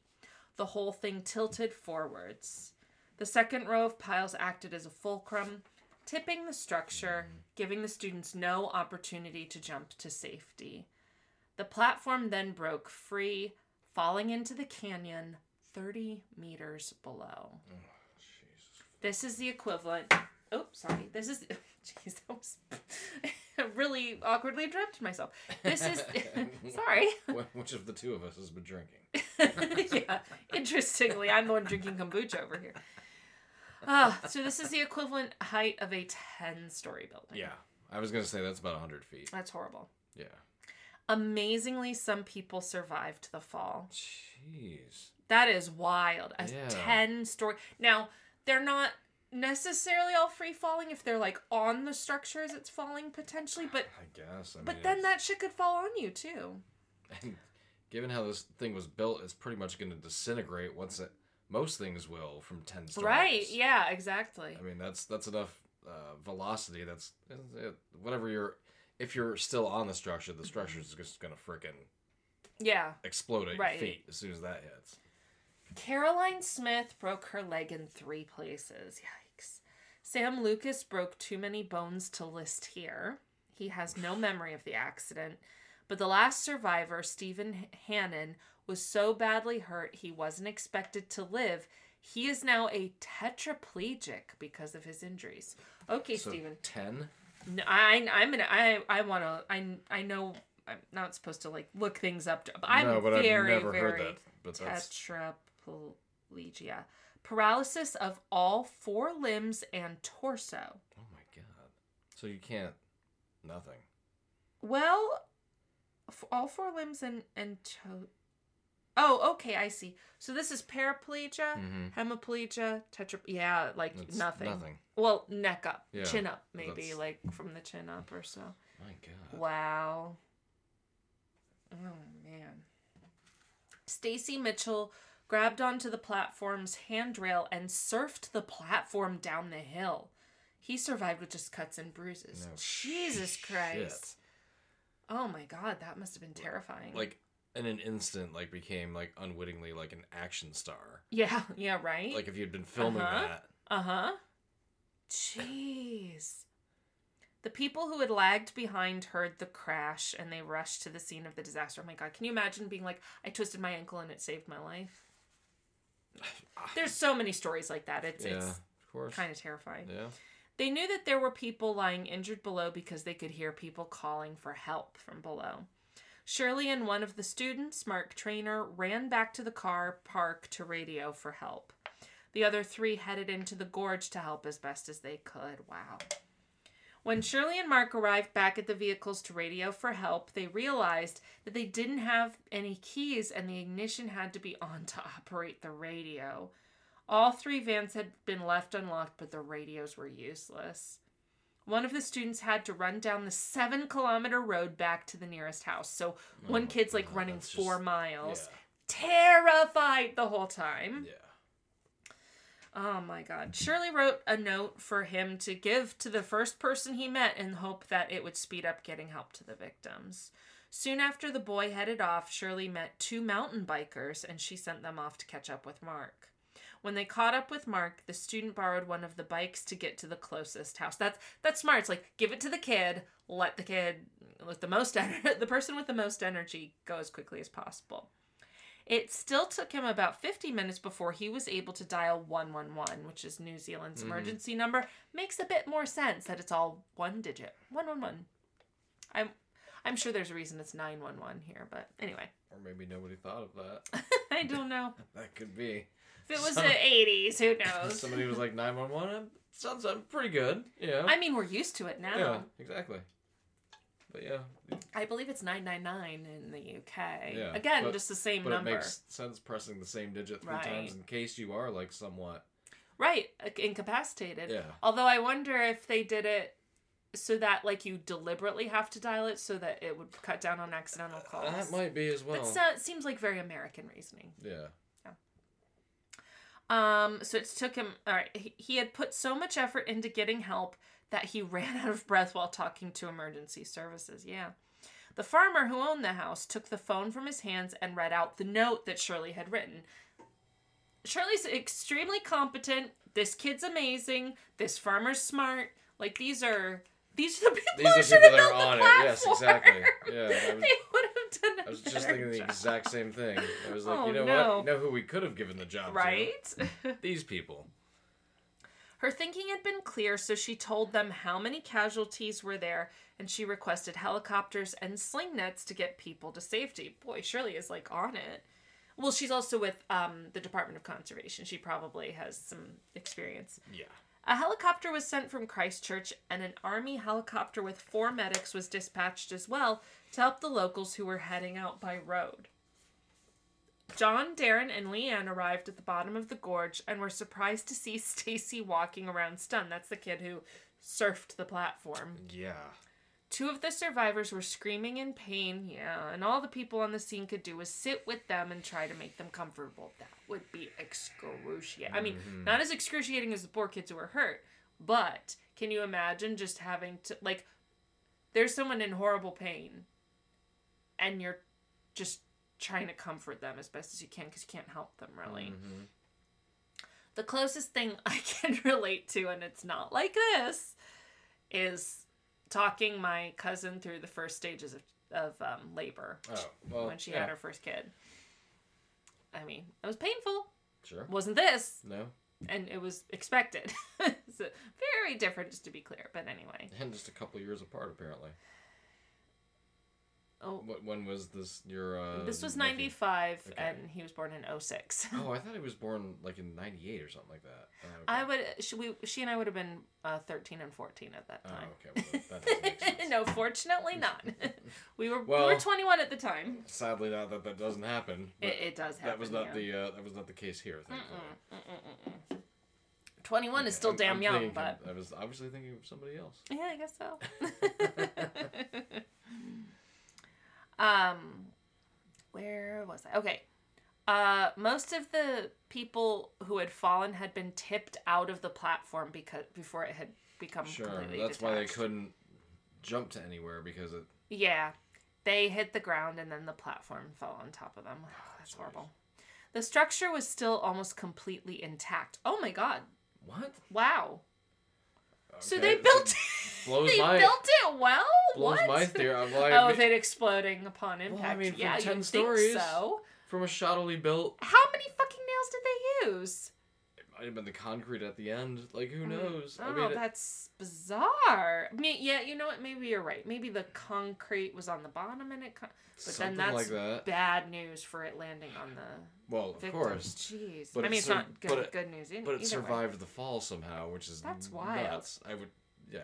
The whole thing tilted forwards. The second row of piles acted as a fulcrum, tipping the structure, giving the students no opportunity to jump to safety. The platform then broke free, falling into the canyon 30 meters below. This is the equivalent. Oh, sorry. This is. Jeez, that was. really awkwardly interrupted myself. This is sorry. Which of the two of us has been drinking? yeah. Interestingly, I'm the one drinking kombucha over here. Ah, so this is the equivalent height of a 10 story building. Yeah. I was gonna say that's about hundred feet. That's horrible. Yeah. Amazingly, some people survived the fall. Jeez. That is wild. A Yeah. 10 story. Now, they're not necessarily all free falling if they're like on the structures it's falling potentially, but I guess. I but then that shit could fall on you too. And given how this thing was built, it's pretty much going to disintegrate once it. Most things will from ten stories. Right. Yeah, exactly. I mean, that's that's enough uh, velocity. That's uh, whatever you're. If you're still on the structure, the structure is just going to frickin' Yeah. explode at Right. your feet as soon as that hits. Caroline Smith broke her leg in three places. Yikes. Sam Lucas broke too many bones to list here. He has no memory of the accident. But the last survivor, Stephen Hannon, was so badly hurt he wasn't expected to live. He is now a tetraplegic because of his injuries. Okay, So Stephen. ten. No, I I'm gonna I I want to I I know I'm not supposed to like look things up. But I'm no, but very I've never very heard that. But that's tetraplegia, paralysis of all four limbs and torso. oh my god. So you can't. Nothing. Well, f- all four limbs and and to- Oh, okay, I see. So this is paraplegia, Mhm. hemiplegia, tetra. Yeah, like nothing. Nothing. Well, neck up, Yeah, chin up, maybe that's- like from the chin up or so. My god. Wow. Oh man. Stacy Mitchell grabbed onto the platform's handrail and surfed the platform down the hill. He survived with just cuts and bruises. No Jesus shit. Christ. Oh my god, that must have been terrifying. Like in an instant, like became like unwittingly like an action star. Yeah, yeah, right? Like if you'd been filming Uh-huh. that. Uh-huh. Jeez. The people who had lagged behind heard the crash and they rushed to the scene of the disaster. Oh my god, can you imagine being like, I twisted my ankle and it saved my life? There's so many stories like that. It's yeah, it's of course. kind of terrifying. Yeah. They knew that there were people lying injured below because they could hear people calling for help from below. Shirley and one of the students, Mark Trainer, ran back to the car park to radio for help. The other three headed into the gorge to help as best as they could. Wow. When Shirley and Mark arrived back at the vehicles to radio for help, they realized that they didn't have any keys and the ignition had to be on to operate the radio. All three vans had been left unlocked, but the radios were useless. One of the students had to run down the seven kilometer road back to the nearest house. So one Oh, kid's like running four just- miles, Yeah. terrified the whole time. Yeah. Oh my god. Shirley wrote a note for him to give to the first person he met in hope that it would speed up getting help to the victims. Soon after the boy headed off, Shirley met two mountain bikers and she sent them off to catch up with Mark. When they caught up with Mark, the student borrowed one of the bikes to get to the closest house. That's that's smart. It's like give it to the kid, let the kid with the most ener- the person with the most energy go as quickly as possible. It still took him about 50 minutes before he was able to dial 111, which is New Zealand's Mhm. emergency number. Makes a bit more sense that it's all one digit. 111. I'm I'm sure there's a reason it's 911 here, but anyway. Or maybe nobody thought of that. I don't know. that could be. If it was Some- the 80s, who knows? Somebody was like 911. Sounds uh, pretty good. Yeah. I mean, we're used to it now. Yeah, exactly. But yeah, I believe it's 999 in the UK. Yeah, Again, but- just the same but number. it makes sense pressing the same digit three Right. times in case you are like somewhat. Right, uh, incapacitated. Yeah. Although I wonder if they did it so that like you deliberately have to dial it so that it would cut down on accidental calls. That might be as well. But so, it seems like very American reasoning. yeah. Um, so it took him. All right, he, he had put so much effort into getting help that he ran out of breath while talking to emergency services. Yeah. The farmer who owned the house took the phone from his hands and read out the note that Shirley had written. Shirley's extremely competent. This kid's amazing. This farmer's smart. Like these are these are the people These who should have built the it. Yes, exactly. Yeah, was- they would have done. I was just thinking the job. exact same thing. I was like, Oh, you know no. what? You know who we could have given the job right. to? These people. Her thinking had been clear, so she told them how many casualties were there, and she requested helicopters and sling nets to get people to safety. Boy, Shirley is like on it. Well, she's also with um, the Department of Conservation. She probably has some experience. Yeah. A helicopter was sent from Christchurch, and an army helicopter with four medics was dispatched as well to help the locals who were heading out by road. John, Darren, and Leanne arrived at the bottom of the gorge and were surprised to see Stacy walking around stunned. That's the kid who surfed the platform. Yeah. Two of the survivors were screaming in pain, yeah, and all the people on the scene could do was sit with them and try to make them comfortable. That would be excruciating. I mean, not as excruciating as the poor kids who were hurt, but can you imagine just having to, like, there's someone in horrible pain, and you're just trying to comfort them as best as you can because you can't help them really. Mhm. The closest thing I can relate to, and it's not like this, is talking my cousin through the first stages of, of um, labor Oh well. when she yeah. had her first kid. I mean, it was painful. Sure. Wasn't this, No. and it was expected. so, very different, just to be clear. But anyway, And just a couple years apart, apparently. Oh, What? When was this? Your. Uh, this was ninety five, Okay. and he was born in 06. Oh, I thought he was born like in '98 or something like that. Oh, okay. I would, she, we, she and I would have been uh, thirteen and fourteen at that Oh, time. okay. Well, that doesn't make sense. no, fortunately not. we were we were 21 at the time. Sadly, not that that doesn't happen. It, it does happen. that was not yeah. the uh, that was not the case here. Thankfully. 21 is still I'm- damn I'm young, but I was obviously thinking of somebody else. yeah, I guess so. Um, where was I? Okay. Uh, most of the people who had fallen had been tipped out of the platform because before it had become Sure, completely that's why they couldn't jump to anywhere because it. Yeah. They hit the ground and then the platform fell on top of them. that's jeez. horrible. The structure was still almost completely intact. Oh my god. What? Wow. So they built blows they my built it well? blows what? my theory. I'm like, oh, with it exploding upon impact. Well, I mean, from yeah, 10 you stories. so. from a shoddily built. How many fucking nails did they use? It might have been the concrete at the end. Like who hmm. knows? Oh, I mean, it- that's bizarre. I mean, yeah, you know what? Maybe you're right. Maybe the concrete was on the bottom and it. Con- but something then that's like that. bad news for it landing on the Well, of course, Jeez. But I it mean, it's sur- not good, it- good news. but it either way. survived the fall somehow, which is That's wild. nuts. I would, yeah.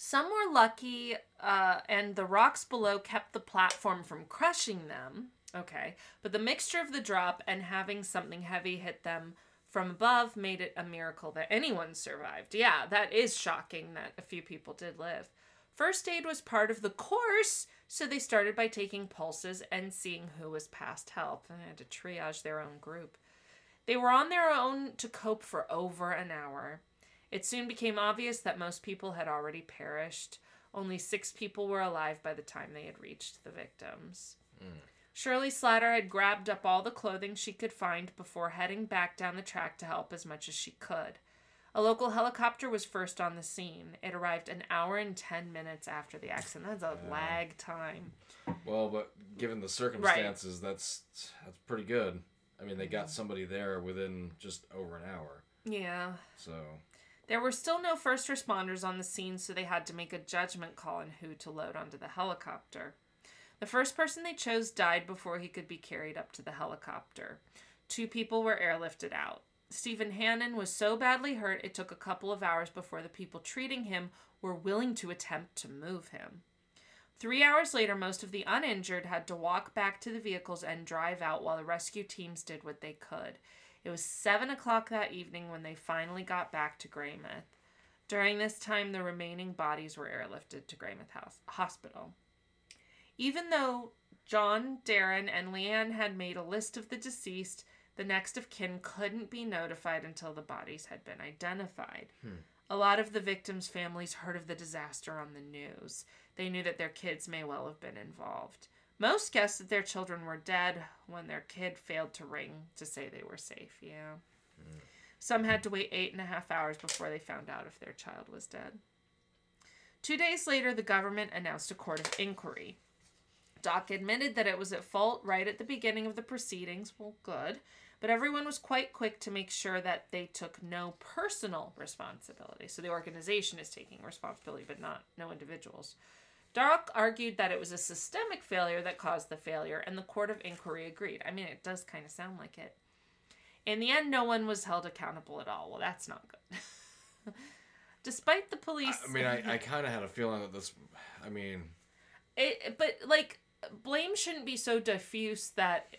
Some were lucky, uh, and the rocks below kept the platform from crushing them. Okay. But the mixture of the drop and having something heavy hit them from above made it a miracle that anyone survived. Yeah, that is shocking that a few people did live. First aid was part of the course, so they started by taking pulses and seeing who was past help. And had to triage their own group. They were on their own to cope for over an hour. It soon became obvious that most people had already perished. Only six people were alive by the time they had reached the victims. Hmm. Shirley Slatter had grabbed up all the clothing she could find before heading back down the track to help as much as she could. A local helicopter was first on the scene. It arrived an hour and 10 minutes after the accident. That's a lag time. Well, but given the circumstances, that's that's pretty good. I mean, they got somebody there within just over an hour. Yeah. So There were still no first responders on the scene, so they had to make a judgment call on who to load onto the helicopter. The first person they chose died before he could be carried up to the helicopter. Two people were airlifted out. Stephen Hannon was so badly hurt it took a couple of hours before the people treating him were willing to attempt to move him. Three hours later, most of the uninjured had to walk back to the vehicles and drive out while the rescue teams did what they could. It was seven o'clock that evening when they finally got back to Greymouth. During this time, the remaining bodies were airlifted to Greymouth House Hospital. Even though John, Darren, and Leanne had made a list of the deceased, the next of kin couldn't be notified until the bodies had been identified. Hmm. A lot of the victims' families heard of the disaster on the news. They knew that their kids may well have been involved. Most guessed that their children were dead when their kid failed to ring to say they were safe. Yeah. Some had to wait eight and a half hours before they found out if their child was dead. Two days later, the government announced a court of inquiry. DOC admitted that it was at fault right at the beginning of the proceedings. Well, good. But everyone was quite quick to make sure that they took no personal responsibility. So the organization is taking responsibility, but not no individuals. DOC argued that it was a systemic failure that caused the failure, and the Court of Inquiry agreed. I mean, it does kind of sound like it. In the end, no one was held accountable at all. Well, that's not good. Despite the police. I mean, I, I kind of had a feeling that this. I mean, It, but like, blame shouldn't be so diffuse that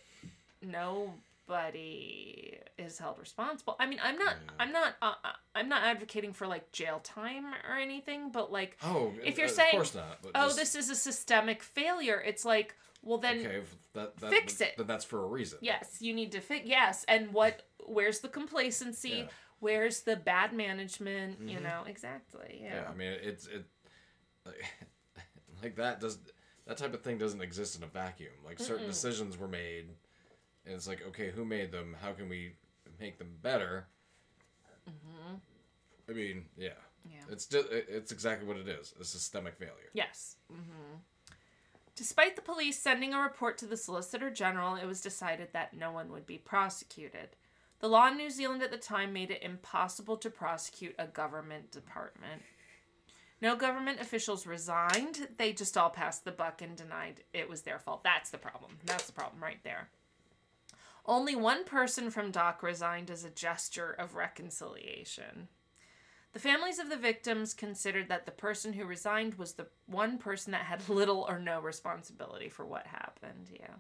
nobody is held responsible. I mean, I'm not, I'm not, uh, uh, I'm not advocating for like jail time or anything, but like, oh, If you're of saying, course not. Oh, just- this is a systemic failure. It's like, well, then okay, that, that, fix it. But that's for a reason. yes, you need to fix. Yes, and what? Where's the complacency? Yeah. Where's the bad management? You know, exactly. Yeah. Yeah, I mean, it's it like, like that does that type of thing doesn't exist in a vacuum. Like certain decisions were made, and it's like, okay, who made them? How can we make them better? I mean, yeah, Yeah. it's just it's exactly what it is: a systemic failure. Yes. hmm Despite the police sending a report to the Solicitor General, it was decided that no one would be prosecuted. The law in New Zealand at the time made it impossible to prosecute a government department. No government officials resigned. They just all passed the buck and denied it was their fault. That's the problem. That's the problem right there. Only one person from DOC resigned as a gesture of reconciliation. The families of the victims considered that the person who resigned was the one person that had little or no responsibility for what happened. Yeah.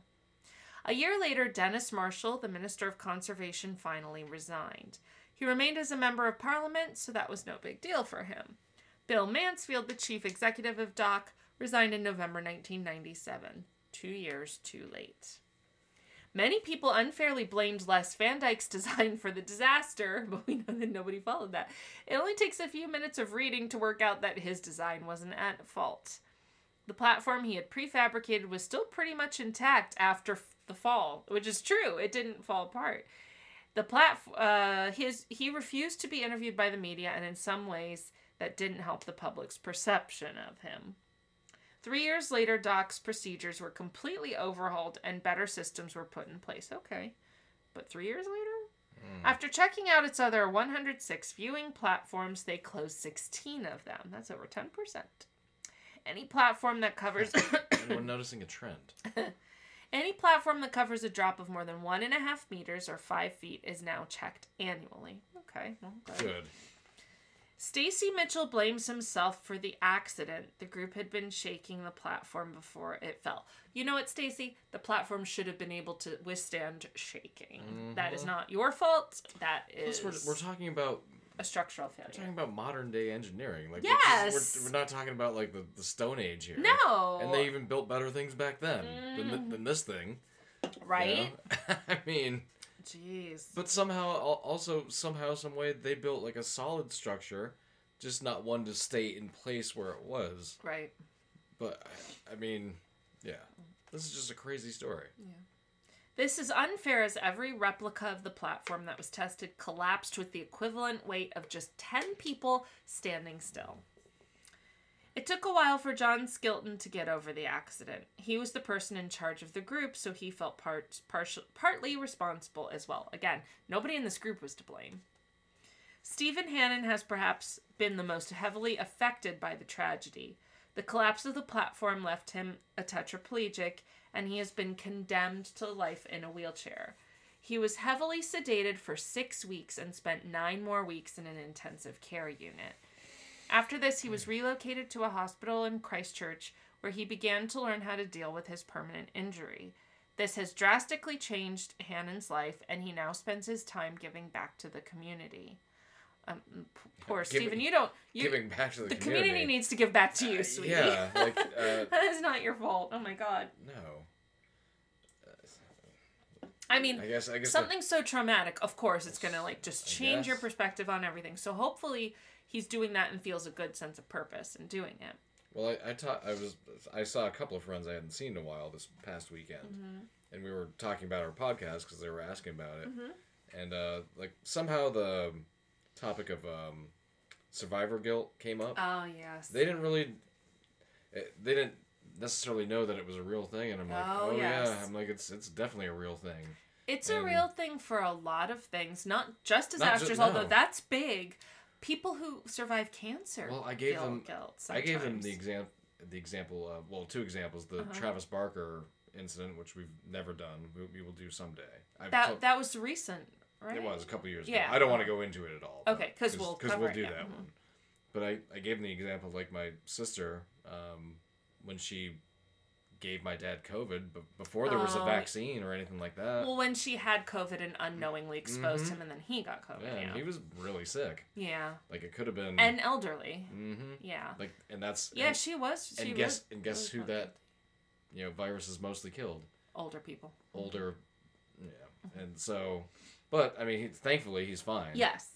A year later, Denis Marshall, the Minister of Conservation, finally resigned. He remained as a member of parliament, so that was no big deal for him. Bill Mansfield, the chief executive of DOC, resigned in November 1997, two years too late. Many people unfairly blamed Les Van Dyke's design for the disaster, but we know that nobody followed that. It only takes a few minutes of reading to work out that his design wasn't at fault. The platform he had prefabricated was still pretty much intact after the fall, which is true. It didn't fall apart. The plat- uh, his he refused to be interviewed by the media, and in some ways that didn't help the public's perception of him. Three years later, DOC's procedures were completely overhauled and better systems were put in place. Okay. But three years later? Hmm. After checking out its other 106 viewing platforms, they closed 16 of them. That's over 10%. Any platform that covers Anyone noticing a trend? any platform that covers a drop of more than one and a half meters or five feet is now checked annually. Okay, well, good. Good. Stacy Mitchell blames himself for the accident. The group had been shaking the platform before it fell. You know what, Stacy? The platform should have been able to withstand shaking. That is mm-hmm. not your fault. That is Plus, we're, we're talking about a structural failure. we're talking about modern day engineering. Like Yes! we're, just, we're, we're not talking about like the, the Stone Age here. No. And they even built better things back then than, than mm. this thing. you right? know? I mean, Jeez. but somehow, also somehow, some way, they built like a solid structure, just not one to stay in place where it was. Right. But I, I mean, yeah, this is just a crazy story. Yeah. This is unfair as every replica of the platform that was tested collapsed with the equivalent weight of just 10 people standing still. It took a while for John Skilton to get over the accident. He was the person in charge of the group, so he felt part, partial, partly responsible as well. Again, nobody in this group was to blame. Stephen Hannon has perhaps been the most heavily affected by the tragedy. The collapse of the platform left him a tetraplegic, and he has been condemned to life in a wheelchair. He was heavily sedated for six weeks and spent nine more weeks in an intensive care unit. After this, he was relocated to a hospital in Christchurch where he began to learn how to deal with his permanent injury. This has drastically changed Hannon's life, and he now spends his time giving back to the community. Um, poor Giving- Stephen, you don't. You, Giving back to the, the community. needs to give back to you, sweetie. Yeah, like uh, that is not your fault. Oh my god. no. I mean, I guess I guess something so traumatic, of course, it's gonna like just change your perspective on everything. So hopefully, he's doing that and feels a good sense of purpose in doing it. Well, I I, taught, I was I saw a couple of friends I hadn't seen in a while this past weekend, Mm-hmm. and we were talking about our podcast because they were asking about it, and uh, like somehow the topic of um, survivor guilt came up. Oh yes. they didn't really, eh, they didn't necessarily know that it was a real thing, and I'm like, Oh, oh, yeah. I'm like, it's it's definitely a real thing. It's a real thing for a lot of things, not just Not ju- disasters, although no. that's big. People who survive cancer Well, I gave them- guilt. I gave them the example, the example, uh, well, two examples. The Uh-huh. Travis Barker incident, which we've never done, we, we will do someday. I've That told- that was recent, right? It was a couple years Yeah. ago. I don't want to go into it at all. Okay, 'cause we'll because we'll it, do yeah. that Mhm. one. But I, I gave them the example of like my sister um, when she gave my dad COVID, but before there was a Oh. vaccine or anything like that. Well, when she had COVID and unknowingly exposed Mhm. him, and then he got COVID. yeah, Yeah. he was really sick. Yeah. Like it could have been. And elderly. hmm Yeah. Like and that's Yeah, and, she was. She and guess was and guess who that you know virus is mostly killed Older people. older. Yeah, and so, but I mean, he, thankfully he's fine. Yes.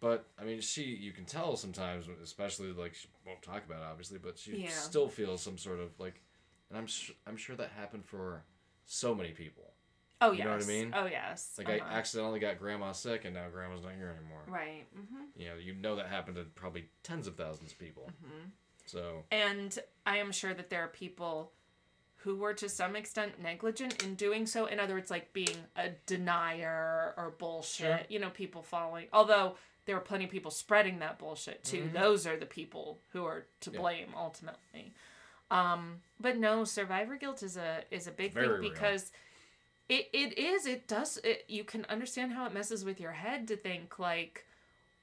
But I mean, she you can tell sometimes, especially like she won't talk about it obviously, but she Yeah. still feels some sort of like, and I'm su- I'm sure that happened for so many people. Oh yes. You yes. know what I mean? Oh yes. Like Uh-huh. I accidentally got grandma sick, and now grandma's not here anymore. Right. hmm You know, you know that happened to probably tens of thousands of people. Mm-hmm. So And I am sure that there are people who were to some extent negligent in doing so. In other words, like being a denier or bullshit. Sure. You know, people following. Although there were plenty of people spreading that bullshit too. Mhm. Those are the people who are to Yeah. blame ultimately. Um, but no, survivor guilt is a is a big Very thing real. because it, it is it does it you can understand how it messes with your head to think like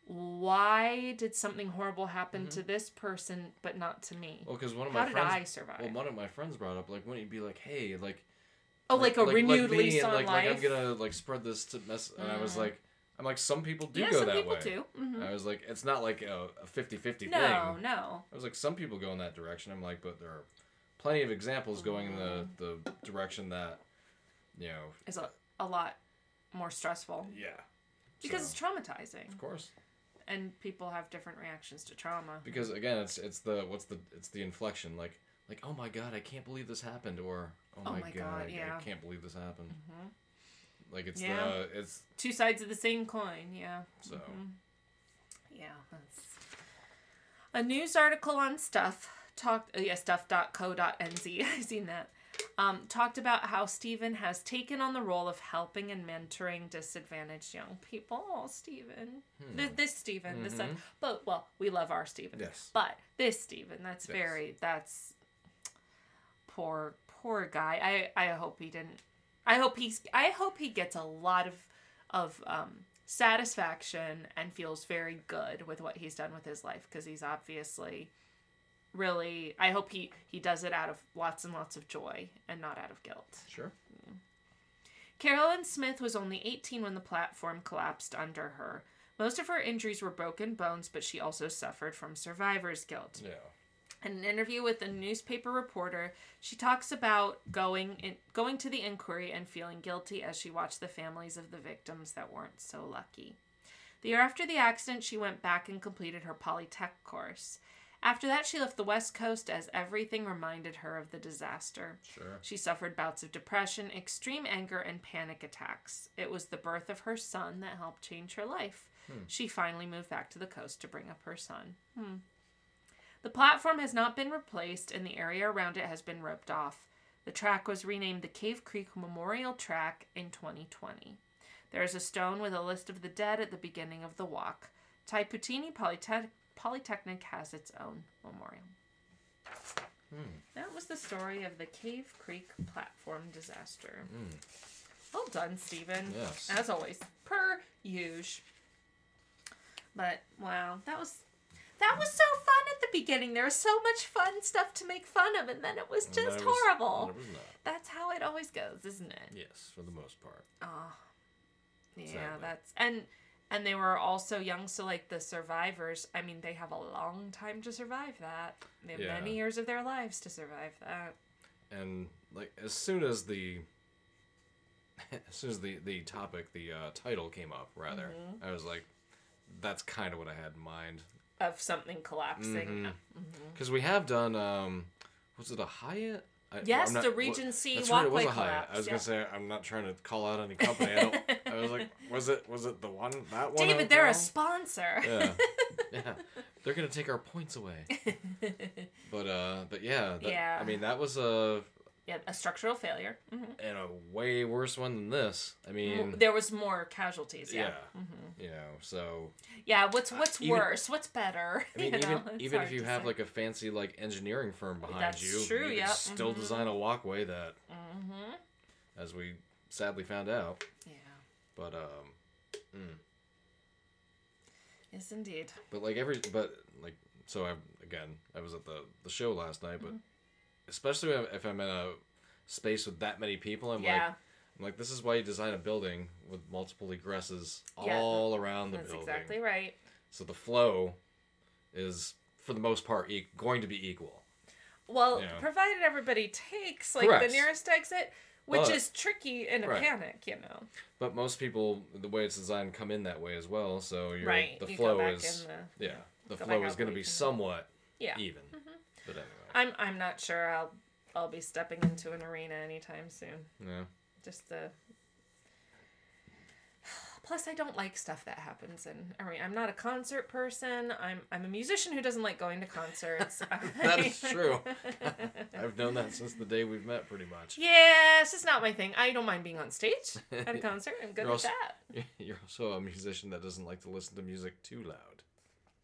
why did something horrible happen to this person but not to me well, because one of how my did friends, i survive well, one of my friends brought up like, wouldn't you be like, hey, like, oh like, a renewed me, lease and, on like, life like I'm gonna like spread this to mess, and I was Mm. like, I'm like, some people do yeah go some that people way. do hmm I was like, it's not like a, a 50-50 no thing. no I was like, some people go in that direction. I'm like, but there are plenty of examples going in the, Mm. the direction that, you know, Is a, a lot more stressful yeah. because So, it's traumatizing of course, and people have different reactions to trauma because again, it's it's the what's the it's the inflection like like oh my god, I can't believe this happened, or oh, Oh my, god, God, I- yeah. I can't believe this happened. Mhm. Like it's Yeah. the it's two sides of the same coin yeah so Mhm. Yeah, that's a news article on Stuff talked. Uh, yeah, stuff.co.nz. I've seen that. Um, talked about how Stephen has taken on the role of helping and mentoring disadvantaged young people. Oh, Stephen. Th- this Stephen. This son. But well, we love our Stephen. yes. But this Stephen, that's Yes. very. That's poor, poor guy. I I hope he didn't. I hope he's. I hope he gets a lot of of um, satisfaction and feels very good with what he's done with his life because he's obviously really. I hope he he does it out of lots and lots of joy and not out of guilt. Sure. Carolyn Smith was only 18 when the platform collapsed under her. Most of her injuries were broken bones, but she also suffered from survivor's guilt. Yeah. In an interview with a newspaper reporter, she talks about going in, going to the inquiry and feeling guilty as she watched the families of the victims that weren't so lucky. The year after the accident, she went back and completed her Polytech course. After that, she left the West Coast as everything reminded her of the disaster. Sure. She suffered bouts of depression, extreme anger, and panic attacks. It was the birth of her son that helped change her life. She finally moved back to the coast to bring up her son. Hmm. The platform has not been replaced, and the area around it has been roped off. The track was renamed the Cave Creek Memorial Track in 2020. There is a stone with a list of the dead at the beginning of the walk. Tai Poutini Polytech- Polytechnic has its own memorial. Hmm. That was the story of the Cave Creek platform disaster. Hmm. Well done, Stephen. Yes. As always, per usual. But wow, that was that was so fun at the beginning. There was so much fun stuff to make fun of, and then it was just was- horrible. was. That's how it always goes, isn't it? Yes, for the most part. Oh, yeah, Sadly. that's and and they were also young, so like the survivors. I mean, they have a long time to survive that. They have Yeah. many years of their lives to survive that. and like as soon as the as soon as the the topic the uh, title came up rather Mm-hmm. i was like that's kind of what i had in mind Of something collapsing. because we have done um was it a hyatt I, Yes, not- the Regency That's right, it was a Hyatt. I was yeah. gonna say I'm not trying to call out any company. I, don't, I was like, was it was it the one that one? David, they're a sponsor. Yeah, yeah. They're gonna take our points away. But uh, but yeah, that, Yeah. I mean, that was a yeah, a structural failure. hmm and a way worse one than this. I mean, There was more casualties. yeah, Yeah. Mm-hmm. you know, so Yeah. What's what's even- worse? What's better? I mean, You even it's even if you have say. like a fancy like engineering firm behind That's you, true, you yep, still mhm. design a walkway that, Mhm. as we sadly found out. Yeah. But um, mm. Yes, indeed. but like every but like so I again I was at the the show last night, Mm-hmm. but especially if I'm in a space with that many people, I'm Yeah. like. I'm like, this is why you design a building with multiple egresses Yeah. all around the That's building. That's exactly right. So the flow is, for the most part, e- going to be equal. Well, Yeah. provided everybody takes like Correct. the nearest exit, which But- is tricky in a Right. panic, you know. But most people, the way it's designed, come in that way as well. So you're, Right. the you flow is the yeah, the flow is going to be you somewhat yeah. even. Mm-hmm. But anyway, I'm I'm not sure I'll I'll be stepping into an arena anytime soon. yeah. Just the Plus, I don't like stuff that happens in arena. I'm not a concert person. I'm I'm a musician who doesn't like going to concerts. That is true. I've known that since the day we've met, pretty much. Yeah, it's just not my thing. I don't mind being on stage at a concert. I'm good You're with also- that. You're also a musician that doesn't like to listen to music too loud.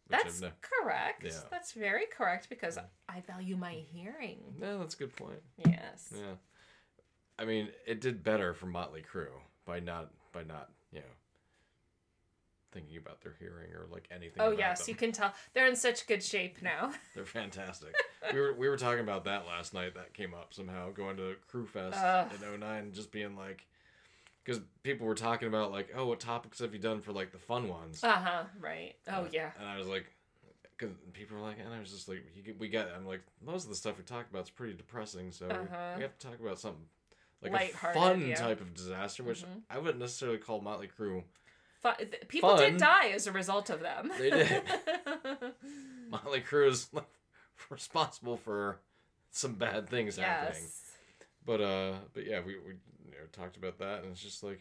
That's ne- correct. Yeah. That's very correct because I value my hearing. no, that's a good point. Yes. Yeah. I mean, it did better for Motley Crue by not by not you know thinking about their hearing or like anything. Oh yes, them. you can tell they're in such good shape now. They're fantastic. we were we were talking about that last night. That came up somehow going to Crue Fest Ugh. in 09 and just being like, because people were talking about like, oh, what topics have you done for like the fun ones? Uh huh. Right. Oh yeah. And I was like, because people were like, and I was just like, we got. I'm like, most of the stuff we talked about is pretty depressing, so Uh-huh. we have to talk about something like a fun yeah. type of disaster, which Mhm. I wouldn't necessarily call Motley Crue. Fu- th- people Fun. did die as a result of them. They did. Motley Crue is responsible for some bad things happening. yes. But uh, but yeah, we we you know, talked about that, and it's just like,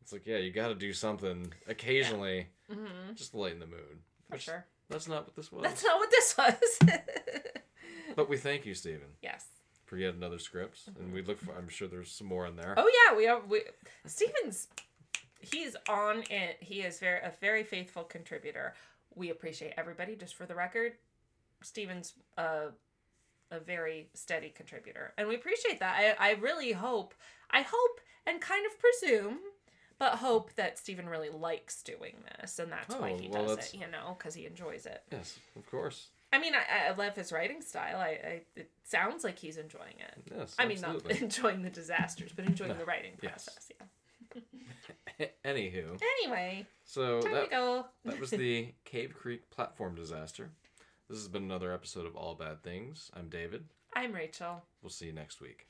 it's like yeah, you got to do something occasionally, hmm just to lighten the mood. For sure. That's not what this was. That's not what this was. But we thank you, Stephen, yes. for yet another script, and we look for. I'm sure there's some more in there. Oh yeah, we have we Stephen's he's on it. He is very a very faithful contributor. We appreciate everybody just for the record. Stephen's uh, a very steady contributor. And we appreciate that. I, I really hope I hope and kind of presume but hope that Stephen really likes doing this and that's why Oh, he well, does that's- it, you know, cuz he enjoys it. Yes, of course. I mean, I, I love his writing style. I, I it sounds like he's enjoying it. Yes. I mean, absolutely. not enjoying the disasters, but enjoying No, the writing yes. process. Yeah. Anywho, Anyway, so that that was the Cave Creek platform disaster. This has been another episode of All Bad Things. I'm David. I'm Rachel. We'll see you next week.